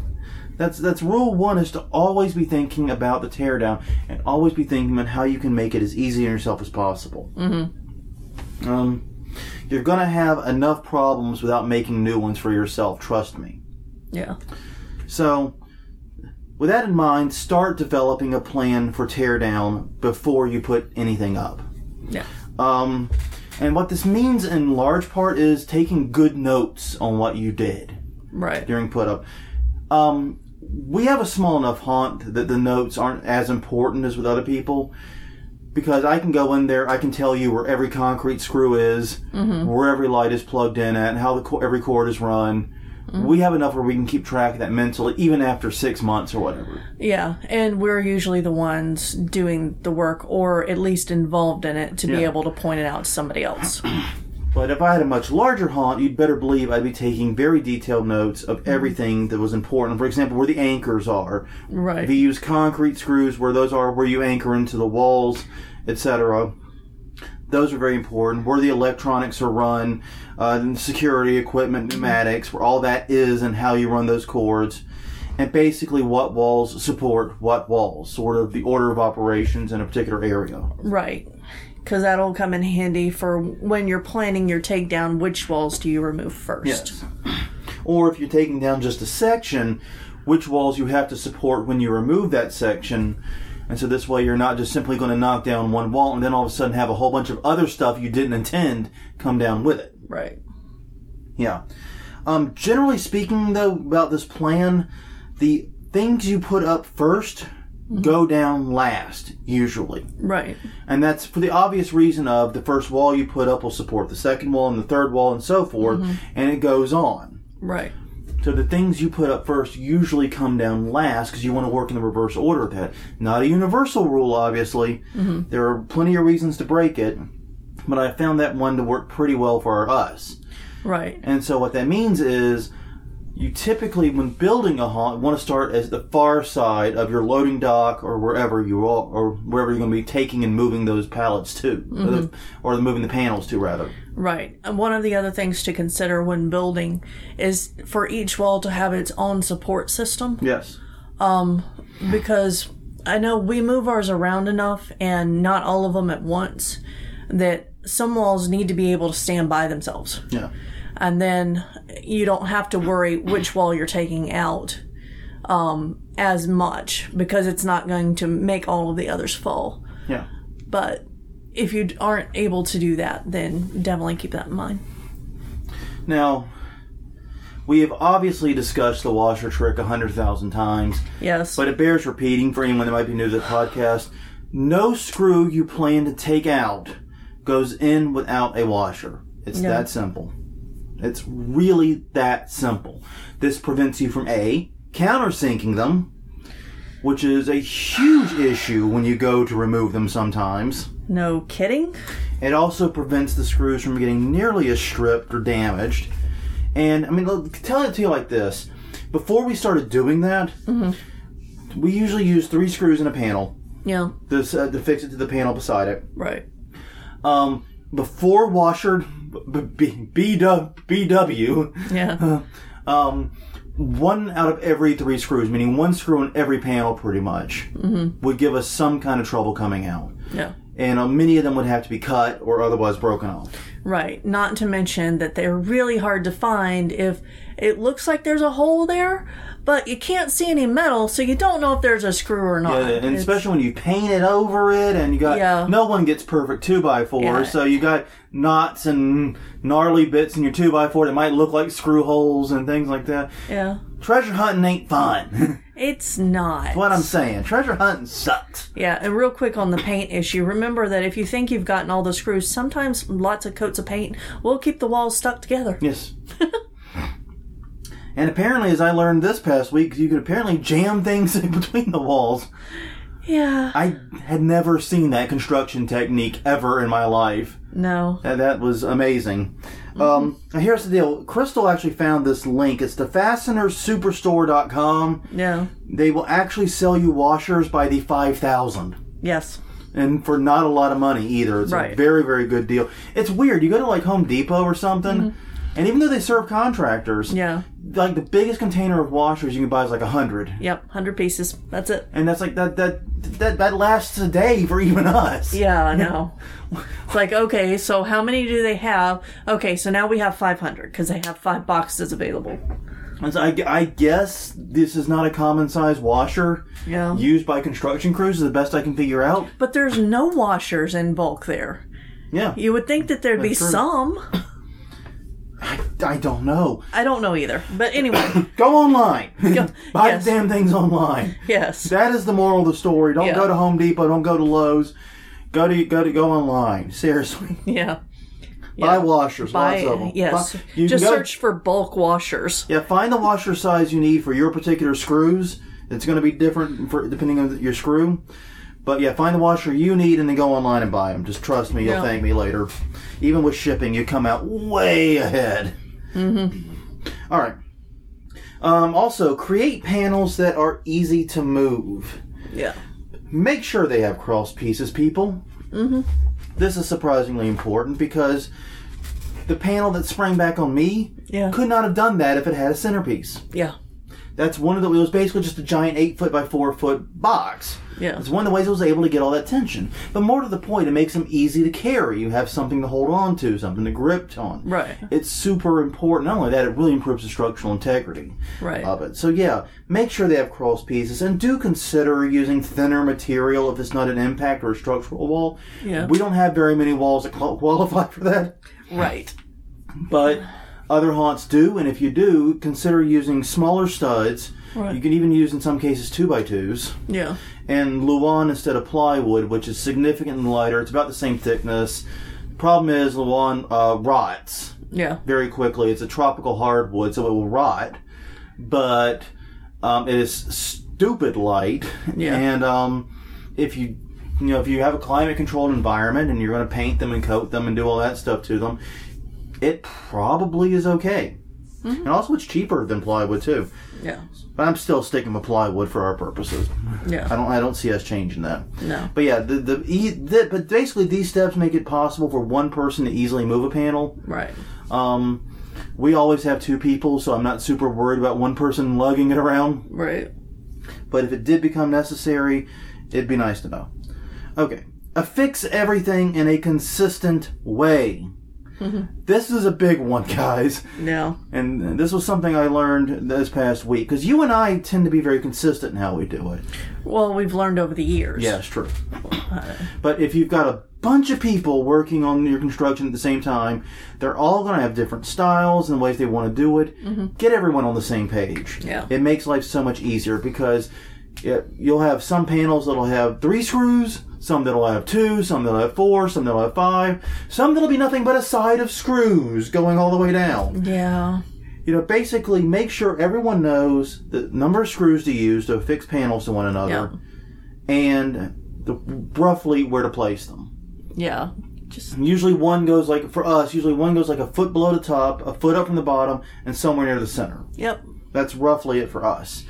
S2: That's that's rule one is to always be thinking about the teardown and always be thinking about how you can make it as easy on yourself as possible. Mm-hmm. Um, you're gonna have enough problems without making new ones for yourself. Trust me.
S1: Yeah.
S2: So, with that in mind, start developing a plan for teardown before you put anything up.
S1: Yeah.
S2: Um, and what this means in large part is taking good notes on what you did
S1: Right.
S2: during put up. Um, we have a small enough haunt that the notes aren't as important as with other people because I can go in there, I can tell you where every concrete screw is, mm-hmm. where every light is plugged in at, and how the co- every cord is run. Mm-hmm. We have enough where we can keep track of that mentally, even after six months or whatever.
S1: Yeah. And we're usually the ones doing the work or at least involved in it to be able to point it out to somebody else.
S2: But if I had a much larger haunt, you'd better believe I'd be taking very detailed notes of everything that was important. For example, where the anchors are,
S1: Right.
S2: If you use concrete screws, where those are, where you anchor into the walls, etc. Those are very important. Where the electronics are run, uh, security equipment, pneumatics, where all that is, and how you run those cords, and basically what walls support what walls, sort of the order of operations in a particular area.
S1: Right. Because that'll come in handy for when you're planning your takedown, which walls do you remove first?
S2: Yes. Or if you're taking down just a section, which walls you have to support when you remove that section. And so this way you're not just simply going to knock down one wall and then all of a sudden have a whole bunch of other stuff you didn't intend come down with it.
S1: Right.
S2: Yeah. Um, generally speaking, though, about this plan, the things you put up 1st mm-hmm. go down last, usually.
S1: Right.
S2: And that's for the obvious reason of the first wall you put up will support the second wall and the third wall and so forth, mm-hmm. and it goes on.
S1: Right.
S2: So the things you put up first usually come down last because you want to work in the reverse order of that. Not a universal rule, obviously. Mm-hmm. There are plenty of reasons to break it, but I found that one to work pretty well for us.
S1: Right.
S2: And so what that means is you typically, when building a haunt, want to start as the far side of your loading dock or wherever you are, or wherever you're going to be taking and moving those pallets to, or, the, mm-hmm. or moving the panels to, rather.
S1: Right. And one of the other things to consider when building is for each wall to have its own support system
S2: Yes.
S1: Um, because I know we move ours around enough and not all of them at once that some walls need to be able to stand by themselves.
S2: Yeah.
S1: And then you don't have to worry which wall you're taking out um, as much because it's not going to make all of the others fall.
S2: Yeah.
S1: But if you aren't able to do that, then definitely keep that in mind.
S2: Now, we have obviously discussed the washer trick a hundred thousand times,
S1: Yes.
S2: but it bears repeating for anyone that might be new to the podcast. No screw you plan to take out goes in without a washer. It's that simple. It's really that simple. This prevents you from A, countersinking them, which is a huge issue when you go to remove them sometimes.
S1: no kidding.
S2: It also prevents the screws from getting nearly as stripped or damaged. And I mean, look, tell it to you like this: before we started doing that, we usually use three screws in a panel
S1: Yeah.
S2: this, uh, to fix it to the panel beside it.
S1: Right.
S2: Um, before washer b- BW,
S1: Yeah.
S2: um, one out of every three screws, meaning one screw in every panel, pretty much, would give us some kind of trouble coming out.
S1: yeah.
S2: And uh, many of them would have to be cut or otherwise broken off.
S1: Right. Not to mention that they're really hard to find if it looks like there's a hole there, but you can't see any metal, so you don't know if there's a screw or not.
S2: Yeah, and
S1: It's-
S2: especially when you paint it over it, and you got
S1: Yeah.
S2: no one gets perfect two by four,
S1: Yeah.
S2: so you got knots and gnarly bits in your two by four that might look like screw holes and things like that.
S1: yeah.
S2: Treasure hunting ain't fun.
S1: It's not.
S2: That's what I'm saying, treasure hunting sucks.
S1: Yeah, and real quick on the paint issue, remember that if you think you've gotten all the screws, sometimes lots of coats of paint will keep the walls stuck together.
S2: Yes. and apparently, as I learned this past week, you could apparently jam things in between the walls.
S1: Yeah.
S2: I had never seen that construction technique ever in my life.
S1: No.
S2: That, that was amazing. Um, here's the deal. Crystal actually found this link. It's the fastenersuperstore.com.
S1: Yeah.
S2: They will actually sell you washers by the 5,000.
S1: Yes.
S2: And for not a lot of money either. It's a very, very good deal. It's weird. You go to like Home Depot or something, and even though they serve contractors.
S1: Yeah.
S2: like the biggest container of washers you can buy is like a hundred.
S1: Yep. 100 pieces. That's it.
S2: And that's like that that that that lasts a day for even us.
S1: Yeah, I know. It's like, okay, so how many do they have? Okay, so now we have 500 because they have five boxes available.
S2: So I, I guess this is not a common size washer
S1: Yeah.
S2: used by construction crews. Is the best I can figure out.
S1: But there's no washers in bulk there.
S2: Yeah,
S1: You would think that there'd be
S2: true.
S1: some.
S2: I, I don't know.
S1: I don't know either. But anyway,
S2: Go online. Buy
S1: yes.
S2: the damn things online.
S1: yes.
S2: That is the moral of the story. Don't
S1: Yeah.
S2: go to Home Depot. Don't go to Lowe's. Go to go to go online. Seriously,
S1: Yeah.
S2: buy washers.
S1: Buy,
S2: lots of them.
S1: yes.
S2: Buy- you
S1: Just
S2: go-
S1: search for bulk washers.
S2: Yeah, find the washer size you need for your particular screws. It's going to be different for depending on your screw. But yeah, find the washer you need and then go online and buy them. Just trust me, you'll
S1: Yeah.
S2: thank me later. Even with shipping, you come out way ahead. Mm-hmm. All right. Um, also, create panels that are easy to move.
S1: Yeah.
S2: Make sure they have cross pieces, people. Mm-hmm. This is surprisingly important because the panel that sprang back on me
S1: Yeah.
S2: could not have done that if it had a centerpiece.
S1: Yeah.
S2: That's one of the. It was basically just a giant eight foot by four foot box.
S1: Yeah.
S2: It's one of the ways it was able to get all that tension. But more to the point, it makes them easy to carry. You have something to hold on to, something to grip on.
S1: Right.
S2: It's super important. Not only that, it really improves the structural integrity
S1: Right.
S2: of it. So yeah, make sure they have cross pieces, and do consider using thinner material if it's not an impact or a structural wall.
S1: Yeah.
S2: We don't have very many walls that qualify for that
S1: Right.
S2: but other haunts do, and if you do, consider using smaller studs.
S1: Right.
S2: You can even use, in some cases, 2 by 2s
S1: Yeah.
S2: and Luan instead of plywood, which is significantly lighter. It's about the same thickness. Problem is, Luan uh, rots
S1: Yeah.
S2: very quickly. It's a tropical hardwood, so it will rot, but um, it is stupid light.
S1: Yeah.
S2: And um, if you you know if you have a climate controlled environment and you're going to paint them and coat them and do all that stuff to them, it probably is okay. and also it's cheaper than plywood too.
S1: Yeah.
S2: But I'm still sticking with plywood for our purposes.
S1: Yeah.
S2: I don't I don't see us changing that.
S1: No.
S2: But yeah, the the, e, the but basically these steps make it possible for one person to easily move a panel.
S1: Right.
S2: Um, we always have two people, so I'm not super worried about one person lugging it around.
S1: Right.
S2: But if it did become necessary, it'd be nice to know. Okay. Affix everything in a consistent way. Mm-hmm. This is a big one, guys.
S1: No.
S2: And this was something I learned this past week. Because you and I tend to be very consistent in how we do it.
S1: Well, we've learned over the years.
S2: Yeah, it's true. Uh, but if you've got a bunch of people working on your construction at the same time, they're all going to have different styles and ways they want to do it. Mm-hmm. Get everyone on the same page.
S1: Yeah.
S2: It makes life so much easier because it, you'll have some panels that'll have three screws, some that'll have two, some that'll have four, some that'll have five, some that'll be nothing but a side of screws going all the way down.
S1: Yeah.
S2: You know, basically make sure everyone knows the number of screws to use to affix panels to one another and the, roughly where to place them.
S1: Yeah. Just
S2: Usually one goes like, for us, usually one goes like a foot below the top, a foot up from the bottom, and somewhere near the center.
S1: yep.
S2: That's roughly it for us.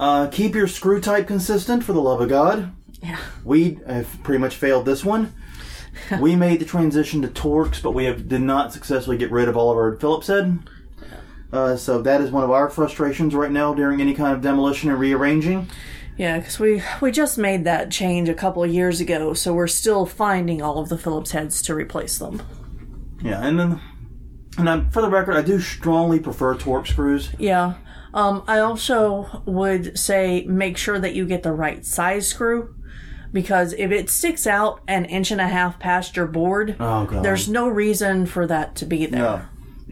S2: Uh, keep your screw type consistent for the love of God.
S1: Yeah.
S2: We have pretty much failed this one. we made the transition to Torx, but we have, did not successfully get rid of all of our Phillips head. Uh, so that is one of our frustrations right now during any kind of demolition and rearranging.
S1: Yeah, because we we just made that change a couple of years ago, so we're still finding all of the Phillips heads to replace them.
S2: Yeah, and then, and I'm, for the record, I do strongly prefer Torx screws.
S1: Yeah. Um, I also would say make sure that you get the right size screw because if it sticks out an inch and a half past your board,
S2: Oh
S1: there's no reason for that to be there.
S2: no.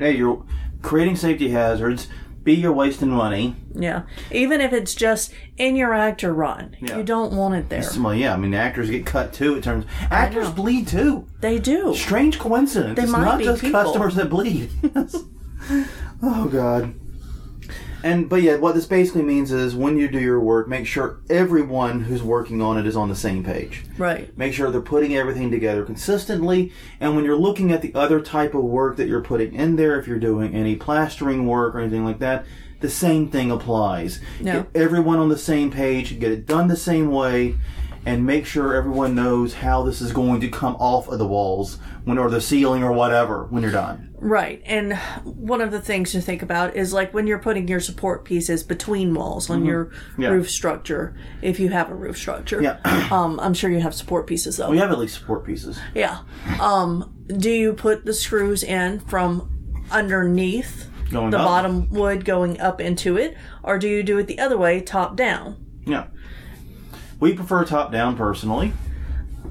S2: Hey, you're creating safety hazards. B, you're wasting money.
S1: Yeah. Even if it's just in your actor run,
S2: Yeah.
S1: you don't want it there.
S2: Well, yeah, I mean, actors get cut too. It turns actors bleed too.
S1: They do.
S2: Strange coincidence.
S1: They
S2: it's
S1: might
S2: not
S1: be
S2: just
S1: people.
S2: customers that bleed. Oh god. And but yeah, what this basically means is when you do your work, make sure everyone who's working on it is on the same page.
S1: Right.
S2: Make sure they're putting everything together consistently. And when you're looking at the other type of work that you're putting in there, if you're doing any plastering work or anything like that, the same thing applies.
S1: Yeah.
S2: Get everyone on the same page, get it done the same way, and make sure everyone knows how this is going to come off of the walls when or the ceiling or whatever when you're done.
S1: Right. And one of the things to think about is like when you're putting your support pieces between walls on your
S2: Mm-hmm. Yeah.
S1: roof structure, if you have a roof structure.
S2: Yeah.
S1: Um, I'm sure you have support pieces though.
S2: We have at least support pieces.
S1: Yeah. Um, do you put the screws in from underneath
S2: Going
S1: the
S2: up.
S1: bottom wood going up into it, or do you do it the other way, top down?
S2: Yeah. We prefer top down personally.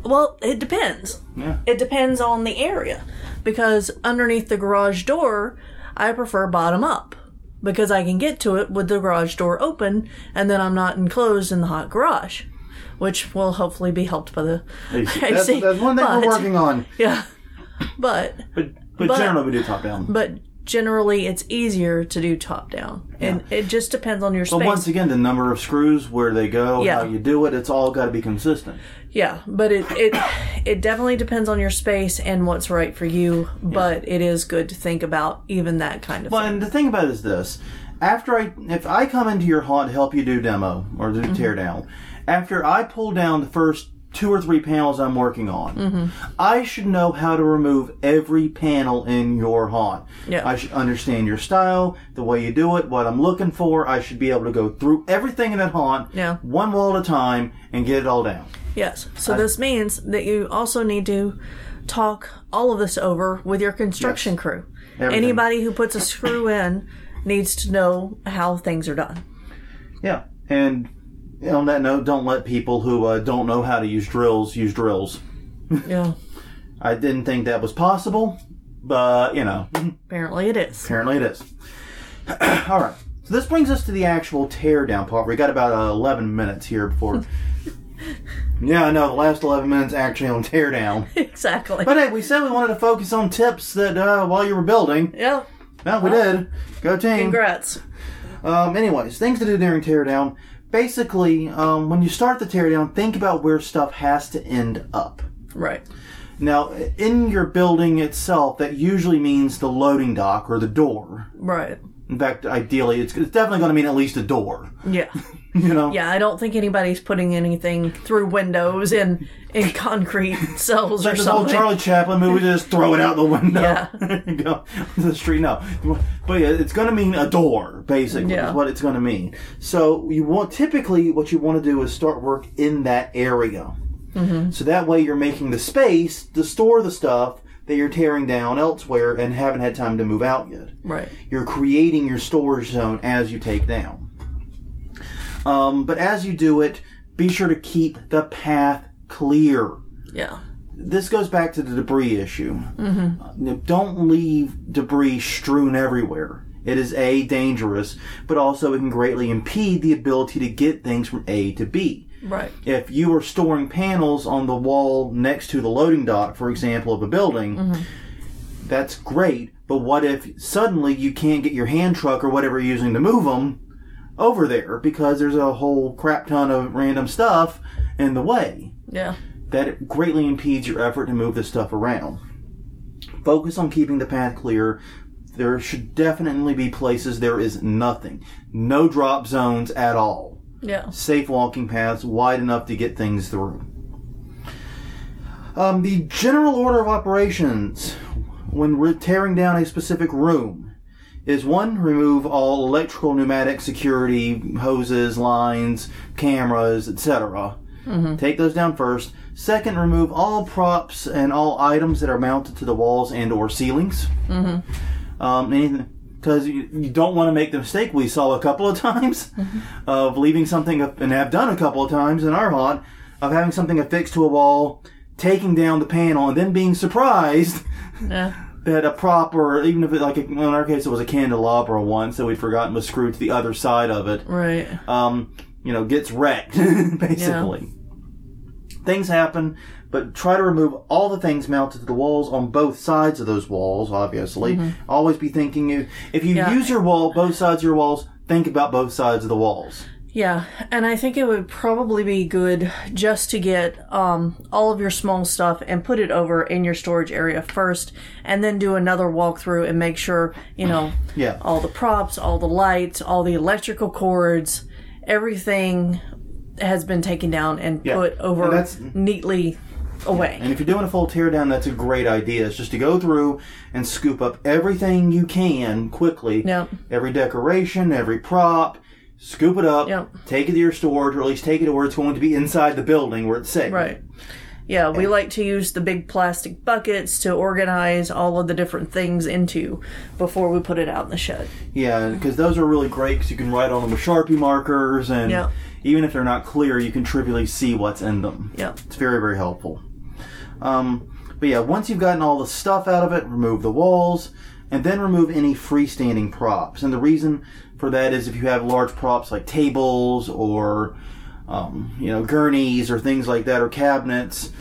S1: Well, it depends.
S2: Yeah.
S1: It depends on the area. Because underneath the garage door, I prefer bottom up. Because I can get to it with the garage door open, and then I'm not enclosed in the hot garage. Which will hopefully be helped by the
S2: That's,
S1: AC.
S2: that's one thing
S1: But-
S2: we're working on.
S1: Yeah. But
S2: But but,
S1: But-
S2: generally we do top down.
S1: but generally it's easier to do top down. And it just depends on your
S2: But
S1: space.
S2: once again, the number of screws, where they go,
S1: Yeah.
S2: how you do it, it's all got to be consistent.
S1: Yeah, but it it it definitely depends on your space and what's right for you. But it is good to think about even that kind of
S2: Well,
S1: thing.
S2: and the thing about it is this: after I, if I come into your haunt to help you do demo or
S1: Mm-hmm.
S2: do tear down, after I pull down the first two or three panels I'm working on,
S1: Mm-hmm.
S2: I should know how to remove every panel in your haunt.
S1: Yeah.
S2: I should understand your style, the way you do it, what I'm looking for. I should be able to go through everything in that haunt,
S1: Yeah.
S2: one wall at a time, and get it all down.
S1: Yes. So this means that you also need to talk all of this over with your construction
S2: Yes.
S1: crew.
S2: Everything.
S1: Anybody who puts a screw in needs to know how things are done.
S2: Yeah, and on that note, don't let people who uh, don't know how to use drills use drills.
S1: Yeah.
S2: I didn't think that was possible, but you know,
S1: Apparently it is.
S2: apparently it is. All right. So this brings us to the actual teardown part. We got about uh, 11 minutes here before. yeah, I know the last 11 minutes actually on teardown.
S1: exactly.
S2: But hey, we said we wanted to focus on tips that uh, while you were building.
S1: yeah.
S2: No, we did. Go team.
S1: Congrats.
S2: Um, anyways, things to do during teardown. Basically, um, when you start the teardown, think about where stuff has to end up.
S1: Right.
S2: Now, in your building itself, that usually means the loading dock or the door.
S1: Right.
S2: In fact, ideally, it's, it's definitely going to mean at least a door.
S1: Yeah.
S2: You know?
S1: Yeah, I don't think anybody's putting anything through windows in in concrete cells or
S2: Like this old
S1: something.
S2: Charlie Chaplin movie, just throw it out the window.
S1: Yeah.
S2: You go to the street. No, but yeah, it's going to mean a door, basically.
S1: Yeah.
S2: Is what it's going to mean. So you want typically what you want to do is start work in that area.
S1: Mm-hmm.
S2: So that way you're making the space to store the stuff that you're tearing down elsewhere and haven't had time to move out yet.
S1: Right.
S2: You're creating your storage zone as you take down. Um, but as you do it, be sure to keep the path clear
S1: Yeah.
S2: this goes back to the debris issue. Mm-hmm. Don't leave debris strewn everywhere. It is A, dangerous, but also it can greatly impede the ability to get things from A to B.
S1: Right.
S2: If you are storing panels on the wall next to the loading dock, for example, of a building, that's great, but what if suddenly you can't get your hand truck or whatever you're using to move them over there because there's a whole crap ton of random stuff in the way?
S1: Yeah.
S2: that greatly impedes your effort to move this stuff around. Focus on keeping the path clear. There should definitely be places there is nothing. No drop zones at all.
S1: Yeah.
S2: Safe walking paths wide enough to get things through. Um, the general order of operations when we're tearing down a specific room is one, remove all electrical, pneumatic, security, hoses, lines, cameras, etc. Take those down first. Second, remove all props and all items that are mounted to the walls and or ceilings. Mm-hmm. Um, anything because you, you don't want to make the mistake we saw a couple of times of leaving something up, and have done a couple of times in our haunt of having something affixed to a wall, taking down the panel, and then being surprised
S1: Yeah.
S2: that a prop or even if it like in our case it was a candelabra one so we'd forgotten was screwed to the other side of it
S1: Right.
S2: um, you know, gets wrecked, basically. Things happen, but try to remove all the things mounted to the walls on both sides of those walls, obviously. Always be thinking, if- if you
S1: Yeah.
S2: use your wall, both sides of your walls, think about both sides of the walls.
S1: Yeah, and I think it would probably be good just to get um, all of your small stuff and put it over in your storage area first, and then do another walkthrough and make sure you know
S2: Yeah.
S1: all the props, all the lights, all the electrical cords, everything has been taken down and
S2: Yeah,
S1: put over
S2: and
S1: neatly away.
S2: And if you're doing a full teardown, that's a great idea. It's just to go through and scoop up everything you can quickly.
S1: Yep.
S2: Every decoration, every prop, scoop it up,
S1: Yep.
S2: take it to your storage, or at least take it to where it's going to be inside the building where it's safe.
S1: Right. Yeah, we like to use the big plastic buckets to organize all of the different things into before we put it out in the shed.
S2: Yeah, because those are really great because you can write on them with Sharpie markers, and
S1: Yeah.
S2: even if they're not clear, you can trivially see what's in them.
S1: Yeah.
S2: It's very, very helpful. Um, but yeah, once you've gotten all the stuff out of it, remove the walls, and then remove any freestanding props. And the reason for that is if you have large props like tables or, um, you know, gurneys or things like that, or cabinets,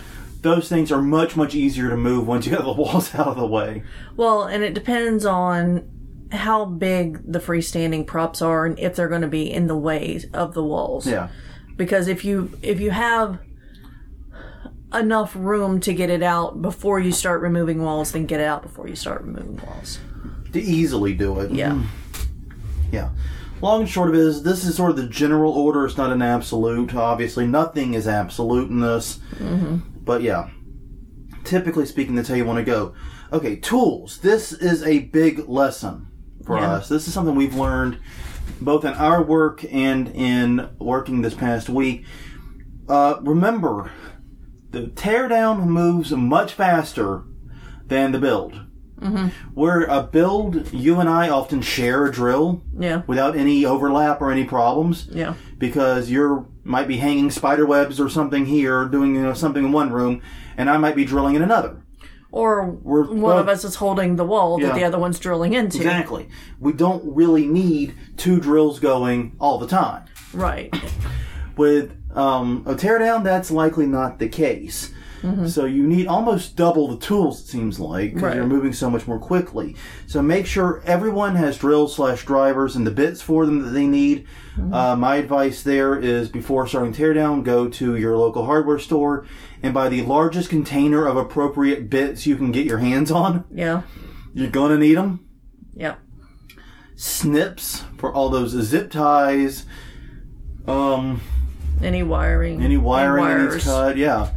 S2: those things are much, much easier to move once you have the walls out of the way.
S1: Well, and it depends on how big the freestanding props are and if they're going to be in the way of the walls.
S2: Yeah.
S1: Because if you if you have enough room to get it out before you start removing walls, then get it out before you start removing walls.
S2: To easily do it.
S1: Yeah.
S2: Yeah. Long and short of it is, this is sort of the general order. It's not an absolute. Obviously, nothing is absolute in this. But yeah, typically speaking, that's how you want to go. Okay, tools. This is a big lesson for
S1: Yeah.
S2: us. This is something we've learned both in our work and in working this past week. Uh, remember, the teardown moves much faster than the build. Where a build, you and I often share a drill
S1: Yeah.
S2: without any overlap or any problems
S1: Yeah.
S2: because you're might be hanging spider webs or something here, doing you know something in one room, and I might be drilling in another.
S1: Or
S2: We're
S1: one of us is holding the wall that the other one's drilling into.
S2: Exactly. We don't really need two drills going all the time.
S1: Right.
S2: With um, a teardown, that's likely not the case. So you need almost double the tools. It seems like because
S1: Right.
S2: you're moving so much more quickly. So make sure everyone has drills slash drivers and the bits for them that they need. Uh, my advice there is before starting teardown, go to your local hardware store and buy the largest container of appropriate bits you can get your hands on.
S1: Yeah.
S2: You're gonna need them.
S1: Yep.
S2: Snips for all those zip ties. Um,
S1: Any wiring.
S2: any wiring
S1: wires.
S2: needs cut, yeah.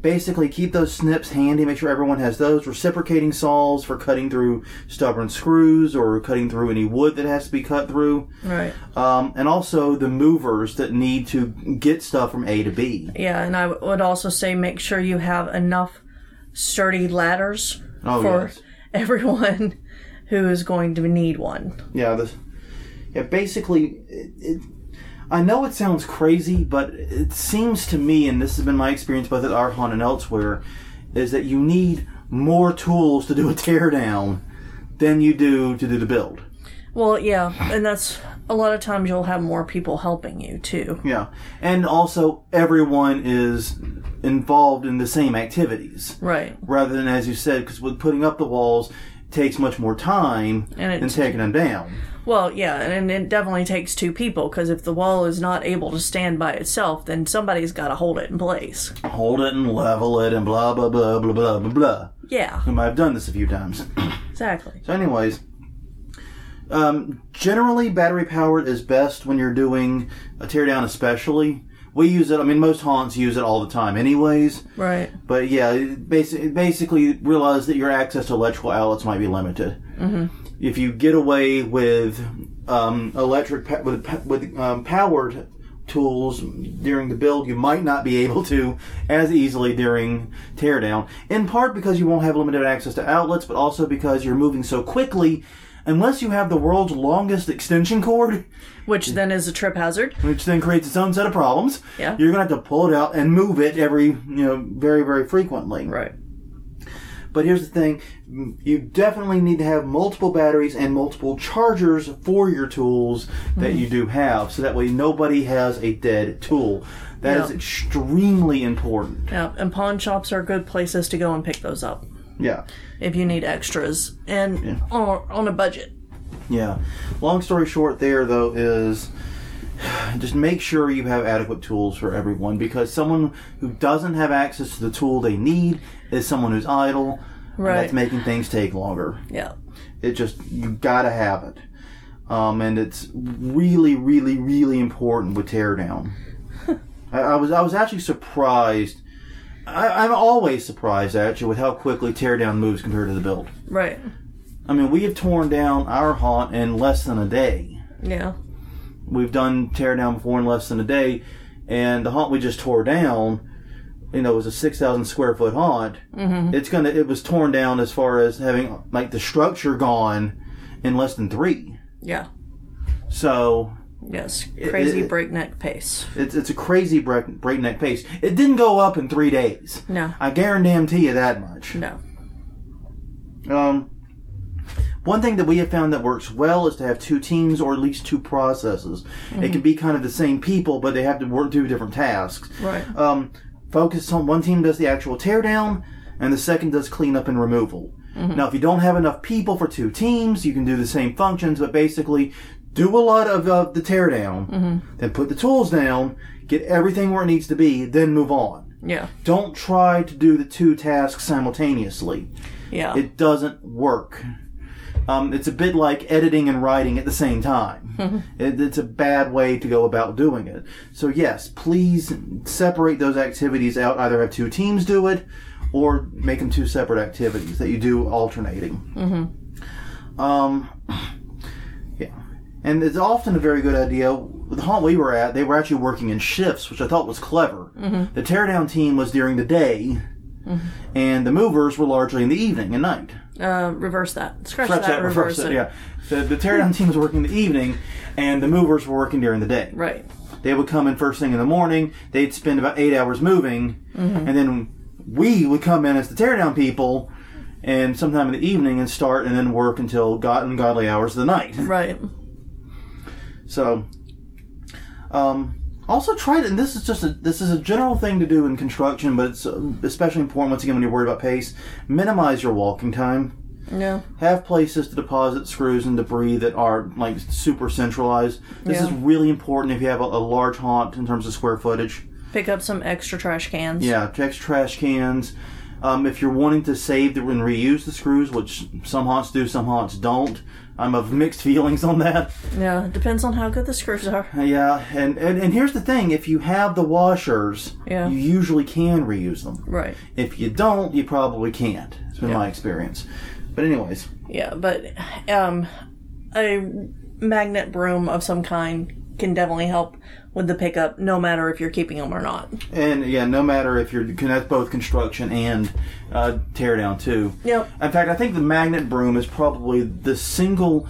S2: Basically, keep those snips handy. Make sure everyone has those. Reciprocating saws for cutting through stubborn screws or cutting through any wood that has to be cut through.
S1: Right.
S2: Um, and also the movers that need to get stuff from A to B.
S1: Yeah, and I w- would also say make sure you have enough sturdy ladders
S2: Oh,
S1: for
S2: yes.
S1: everyone who is going to need one.
S2: Yeah, this, yeah. Basically, it, it, I know it sounds crazy, but it seems to me, and this has been my experience both at Archon and elsewhere, is that you need more tools to do a teardown than you do to do the build.
S1: Well, yeah, and that's a lot of times you'll have more people helping you too.
S2: Yeah, and also everyone is involved in the same activities
S1: Right.
S2: rather than, as you said, because with putting up the walls takes much more time
S1: And
S2: than taking them down.
S1: Well, yeah, and it definitely takes two people because if the wall is not able to stand by itself, then somebody's got to hold it in place.
S2: Hold it and level it and blah blah blah blah blah blah blah.
S1: Yeah,
S2: Um, I've done this a few times.
S1: exactly.
S2: So, anyways, um, generally battery powered is best when you're doing a teardown, especially. We use it. I mean, most haunts use it all the time, anyways.
S1: Right.
S2: But yeah, basically, basically realize that your access to electrical outlets might be limited. Mm-hmm. If you get away with um, electric pa- with with um, powered tools during the build, you might not be able to as easily during teardown. In part because you won't have limited access to outlets, but also because you're moving so quickly. Unless you have the world's longest extension cord,
S1: Which then is a trip hazard.
S2: which then creates its own set of problems,
S1: Yeah.
S2: you're gonna have to pull it out and move it every, you know, very, very frequently.
S1: Right.
S2: But here's the thing you definitely need to have multiple batteries and multiple chargers for your tools that
S1: Mm-hmm.
S2: you do have, so that way nobody has a dead tool. That is
S1: Yeah.
S2: extremely important.
S1: Yeah, and pawn shops are good places to go and pick those up
S2: Yeah.
S1: if you need extras and on, on a budget.
S2: Yeah. Long story short, there though is just make sure you have adequate tools for everyone because someone who doesn't have access to the tool they need is someone who's idle. and
S1: Right.
S2: That's making things take longer.
S1: Yeah.
S2: It just you gotta have it, um, and it's really, really, really important with teardown. I, I was I was actually surprised. I, I'm always surprised actually with how quickly teardown moves compared to the build.
S1: Right.
S2: I mean, we have torn down our haunt in less than a day.
S1: Yeah.
S2: We've done teardown before in less than a day, and the haunt we just tore down, you know, it was a six thousand square foot haunt. Mm-hmm. It's gonna it was torn down as far as having like the structure gone in less than three.
S1: Yeah.
S2: So
S1: Yes. Crazy
S2: it-
S1: breakneck pace.
S2: it's it's a crazy break, breakneck pace. It didn't go up in three days.
S1: No.
S2: I guarantee you that much.
S1: No.
S2: Um, one thing that we have found that works well is to have two teams or at least two processes. It can be kind of the same people, but they have to work do different tasks.
S1: Right.
S2: Um, focus on one team does the actual teardown, and the second does cleanup and removal. Now, if you don't have enough people for two teams, you can do the same functions, but basically do a lot of uh, the teardown, then put the tools down, get everything where it needs to be, then move on.
S1: Yeah.
S2: Don't try to do the two tasks simultaneously
S1: Yeah.
S2: it doesn't work. Um, it's a bit like editing and writing at the same time. It, it's a bad way to go about doing it. So yes, please separate those activities out. Either have two teams do it, or make them two separate activities that you do alternating. Mm-hmm. Um, yeah, and it's often a very good idea. The haunt we were at, they were actually working in shifts, which I thought was clever. The teardown team was during the day, and the movers were largely in the evening and night.
S1: Uh, reverse that. Scratch,
S2: Scratch
S1: that. reverse, it.
S2: Yeah. The, the teardown team was working in the evening, and the movers were working during the day.
S1: Right.
S2: They would come in first thing in the morning. They'd spend about eight hours moving, and then we would come in as the teardown people, and sometime in the evening and start, and then work until god ungodly hours of the night.
S1: Right.
S2: So, um, Also, try to. And this is just a this is a general thing to do in construction, but it's uh, especially important once again when you're worried about pace. Minimize your walking time.
S1: Yeah.
S2: Have places to deposit screws and debris that are like super centralized. This is really important if you have a, a large haunt in terms of square footage.
S1: Pick up some extra trash cans.
S2: Yeah, extra trash cans. Um, if you're wanting to save the, and reuse the screws, which some haunts do, some haunts don't, I'm of mixed feelings on that.
S1: Yeah. Depends on how good the screws are.
S2: Yeah, and, and, and here's the thing if you have the washers,
S1: Yeah.
S2: you usually can reuse them.
S1: Right.
S2: If you don't, you probably can't. It's been
S1: Yeah.
S2: my experience. But, anyways,
S1: Yeah, but um, a magnet broom of some kind can definitely help with the pickup, no matter if you're keeping them or not.
S2: and yeah, no matter if you're, that's both construction and uh, tear down too.
S1: Yep.
S2: In fact, I think the magnet broom is probably the single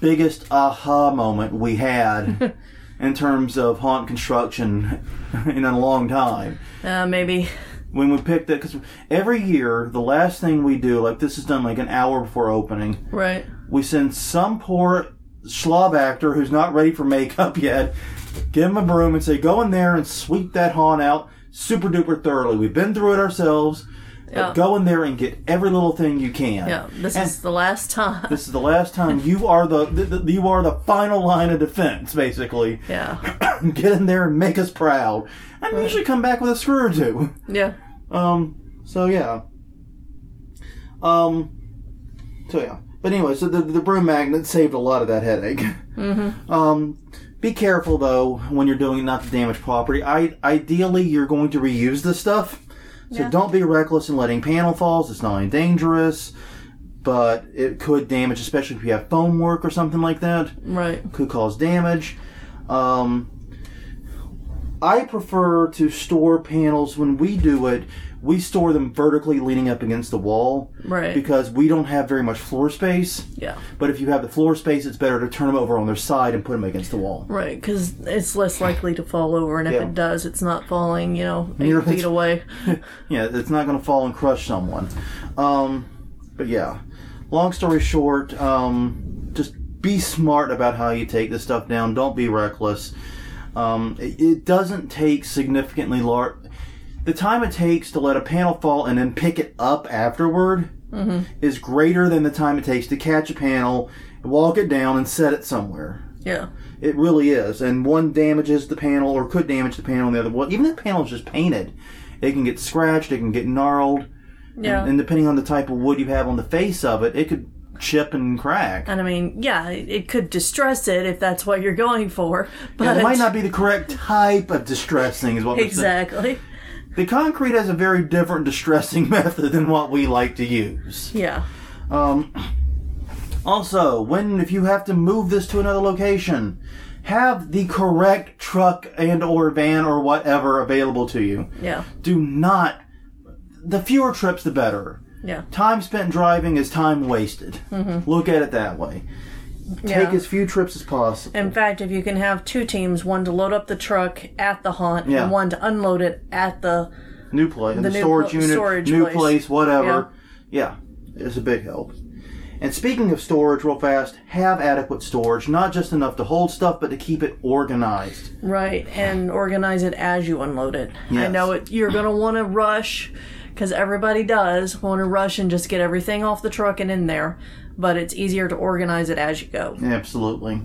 S2: biggest aha moment we had in terms of haunt construction in a long time.
S1: Uh, maybe.
S2: When we picked it, because every year, the last thing we do, like this is done like an hour before opening,
S1: Right.
S2: we send some poor slob actor who's not ready for makeup yet, give him a broom and say, go in there and sweep that haunt out super duper thoroughly. We've been through it ourselves.
S1: Yeah.
S2: Go in there and get every little thing you can.
S1: Yeah. This
S2: And
S1: is the last time.
S2: this is the last time you are the, the, the you are the final line of defense, basically.
S1: Yeah.
S2: Get in there and make us proud, and usually come back with a screw or two.
S1: Yeah.
S2: Um. So yeah. Um. So yeah. But anyway, so the the broom magnet saved a lot of that headache. Mm-hmm. Um. Be careful though when you're doing it not to damage property. I ideally you're going to reuse this stuff, so
S1: Yeah.
S2: don't be reckless in letting panel falls. It's not only dangerous, but it could damage, especially if you have foam work or something like that
S1: Right.
S2: could cause damage. Um, I prefer to store panels when we do it. We store them vertically leaning up against the wall
S1: Right.
S2: because we don't have very much floor space.
S1: Yeah.
S2: But if you have the floor space, it's better to turn them over on their side and put them against the wall.
S1: Right, because it's less likely to fall over, and if
S2: Yeah.
S1: it does, it's not falling, you know, eight
S2: You're-
S1: feet away.
S2: Yeah, it's not going to fall and crush someone. Um, but yeah, long story short, um, just be smart about how you take this stuff down. Don't be reckless. Um, it, it doesn't take significantly large. The time it takes to let a panel fall and then pick it up afterward mm-hmm. is greater than the time it takes to catch a panel, walk it down, and set it somewhere.
S1: Yeah.
S2: It really is. And one damages the panel or could damage the panel, and the other one, even if the panel is just painted, it can get scratched, it can get gnarled.
S1: Yeah.
S2: And, and depending on the type of wood you have on the face of it, it could chip and crack.
S1: And I mean, yeah, it could distress it if that's what you're going for, but
S2: Yeah, it might not be the correct type of distressing, is what
S1: exactly.
S2: The concrete has a very different distressing method than what we like to use.
S1: Yeah.
S2: Um, also, when if you have to move this to another location, have the correct truck and or van or whatever available to you.
S1: Yeah.
S2: Do not. The fewer trips, the better.
S1: Yeah.
S2: Time spent driving is time wasted. Look at it that way. Take
S1: Yeah.
S2: as few trips as possible.
S1: In fact, if you can have two teams, one to load up the truck at the haunt
S2: Yeah.
S1: and one to unload it at the
S2: New place, the,
S1: new
S2: storage
S1: pl-
S2: unit,
S1: storage
S2: new
S1: place.
S2: place, whatever. Yeah. it's a big help. And speaking of storage, real fast, have adequate storage, not just enough to hold stuff, but to keep it organized.
S1: right and organize it as you unload it. I know it. You're gonna want to rush because everybody does want to rush and just get everything off the truck and in there. But it's easier to organize it as you go.
S2: Absolutely.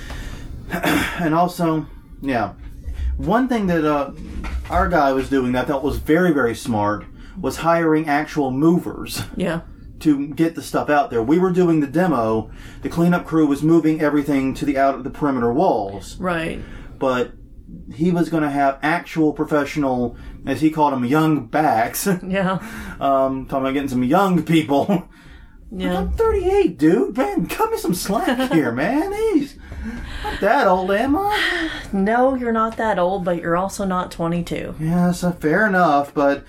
S2: and also, yeah, one thing that uh, our guy was doing that I thought was very, very smart was hiring actual movers
S1: Yeah.
S2: to get the stuff out there. We were doing the demo. The cleanup crew was moving everything to the out of the perimeter walls,
S1: Right.
S2: but he was going to have actual professional, as he called them, young backs.
S1: Yeah.
S2: um, talking about getting some young people.
S1: Yeah.
S2: I'm 38, dude. Man, cut me some slack here, man. He's not that old, am I?
S1: No, you're not that old, but you're also not 22.
S2: Yeah, so fair enough, but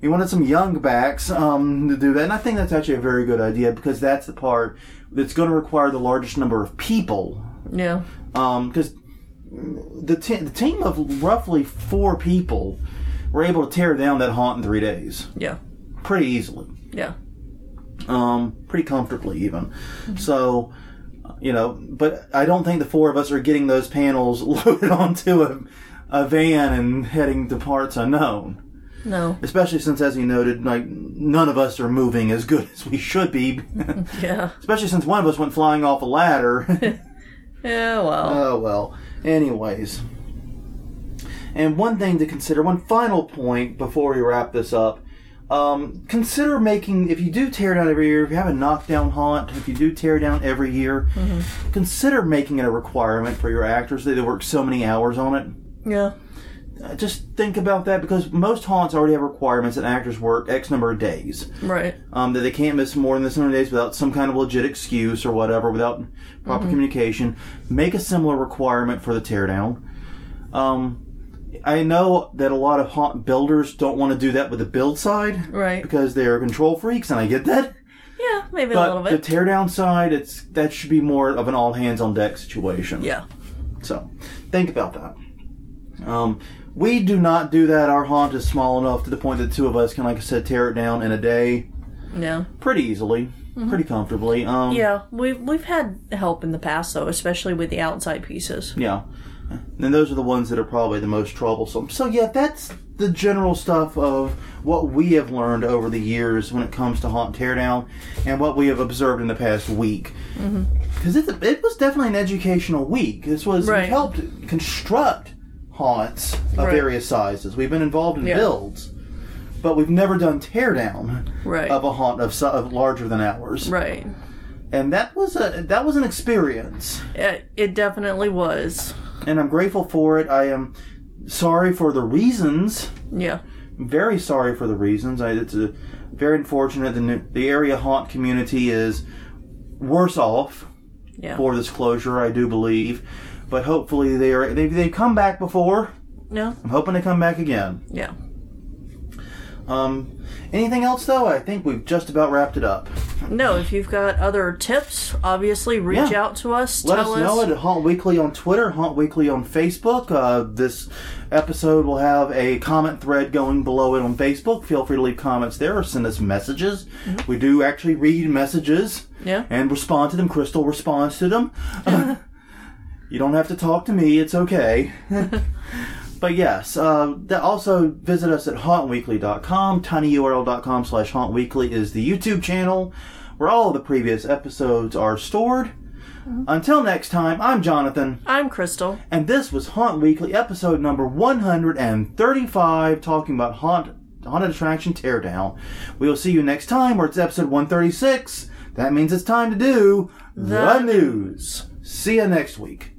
S2: you wanted some young backs um, to do that, and I think that's actually a very good idea because that's the part that's going to require the largest number of people.
S1: Yeah.
S2: Because the, te- the team of roughly four people were able to tear down that haunt in three days
S1: Yeah.
S2: pretty easily.
S1: Yeah.
S2: Um, pretty comfortably even. So, you know, but I don't think the four of us are getting those panels loaded onto a a van and heading to parts unknown.
S1: No.
S2: Especially since, as you noted, like none of us are moving as good as we should be.
S1: Yeah.
S2: Especially since one of us went flying off a ladder.
S1: Yeah, well.
S2: oh well. Anyways. And one thing to consider, one final point before we wrap this up. Um, consider making, if you do tear down every year, if you have a knockdown haunt, if you do tear down every year, consider making it a requirement for your actors that they work so many hours on it.
S1: yeah.
S2: Uh, just think about that because most haunts already have requirements that actors work X number of days.
S1: Right.
S2: Um, that they can't miss more than this number of days without some kind of legit excuse or whatever, without proper communication. Make a similar requirement for the teardown. Um, I know that a lot of haunt builders don't want to do that with the build side
S1: Right.
S2: because they're control freaks, and I get that.
S1: Yeah, maybe a little bit.
S2: But the teardown side, it's that should be more of an all hands on deck situation.
S1: yeah.
S2: So, think about that. Um, we do not do that. Our haunt is small enough to the point that two of us can, like I said, tear it down in a day
S1: Yeah.
S2: pretty easily, pretty comfortably. Um,
S1: Yeah. We've we've had help in the past though, especially with the outside pieces.
S2: Yeah. And those are the ones that are probably the most troublesome. So, yeah, that's the general stuff of what we have learned over the years when it comes to haunt teardown and what we have observed in the past week. Mm-hmm. Because it, it was definitely an educational week. This was
S1: Right.
S2: helped construct haunts of
S1: Right.
S2: various sizes. We've been involved in
S1: Yeah.
S2: builds, but we've never done teardown
S1: Right.
S2: of a haunt of, of larger than ours.
S1: Right.
S2: And that was a that was an experience.
S1: It, it definitely was.
S2: And I'm grateful for it. I am sorry for the reasons.
S1: Yeah.
S2: Very sorry for the reasons. I, it's a, very unfortunate. The the area haunt community is worse off
S1: Yeah.
S2: for this closure. I do believe, but hopefully they are. They they come back before.
S1: Yeah.
S2: I'm hoping to come back again.
S1: Yeah.
S2: Um, anything else though? I think we've just about wrapped it up.
S1: No, if you've got other tips, obviously reach
S2: Yeah.
S1: out to us.
S2: Let
S1: tell
S2: us know it at Haunt Weekly on Twitter, Haunt Weekly on Facebook. Uh, this episode will have a comment thread going below it on Facebook. Feel free to leave comments there or send us messages.
S1: Mm-hmm.
S2: We do actually read messages
S1: Yeah.
S2: and respond to them. Crystal responds to them. Uh, you don't have to talk to me, it's okay. But yes, uh, also visit us at hauntweekly.com. tinyurl.com slash hauntweekly is the YouTube channel where all of the previous episodes are stored. Until next time, I'm Jonathan,
S1: I'm Crystal.
S2: and this was Haunt Weekly, episode number 135, talking about haunt, haunted attraction teardown. We will see you next time, where it's episode 136. That means it's time to do the,
S1: The
S2: news. See you next week.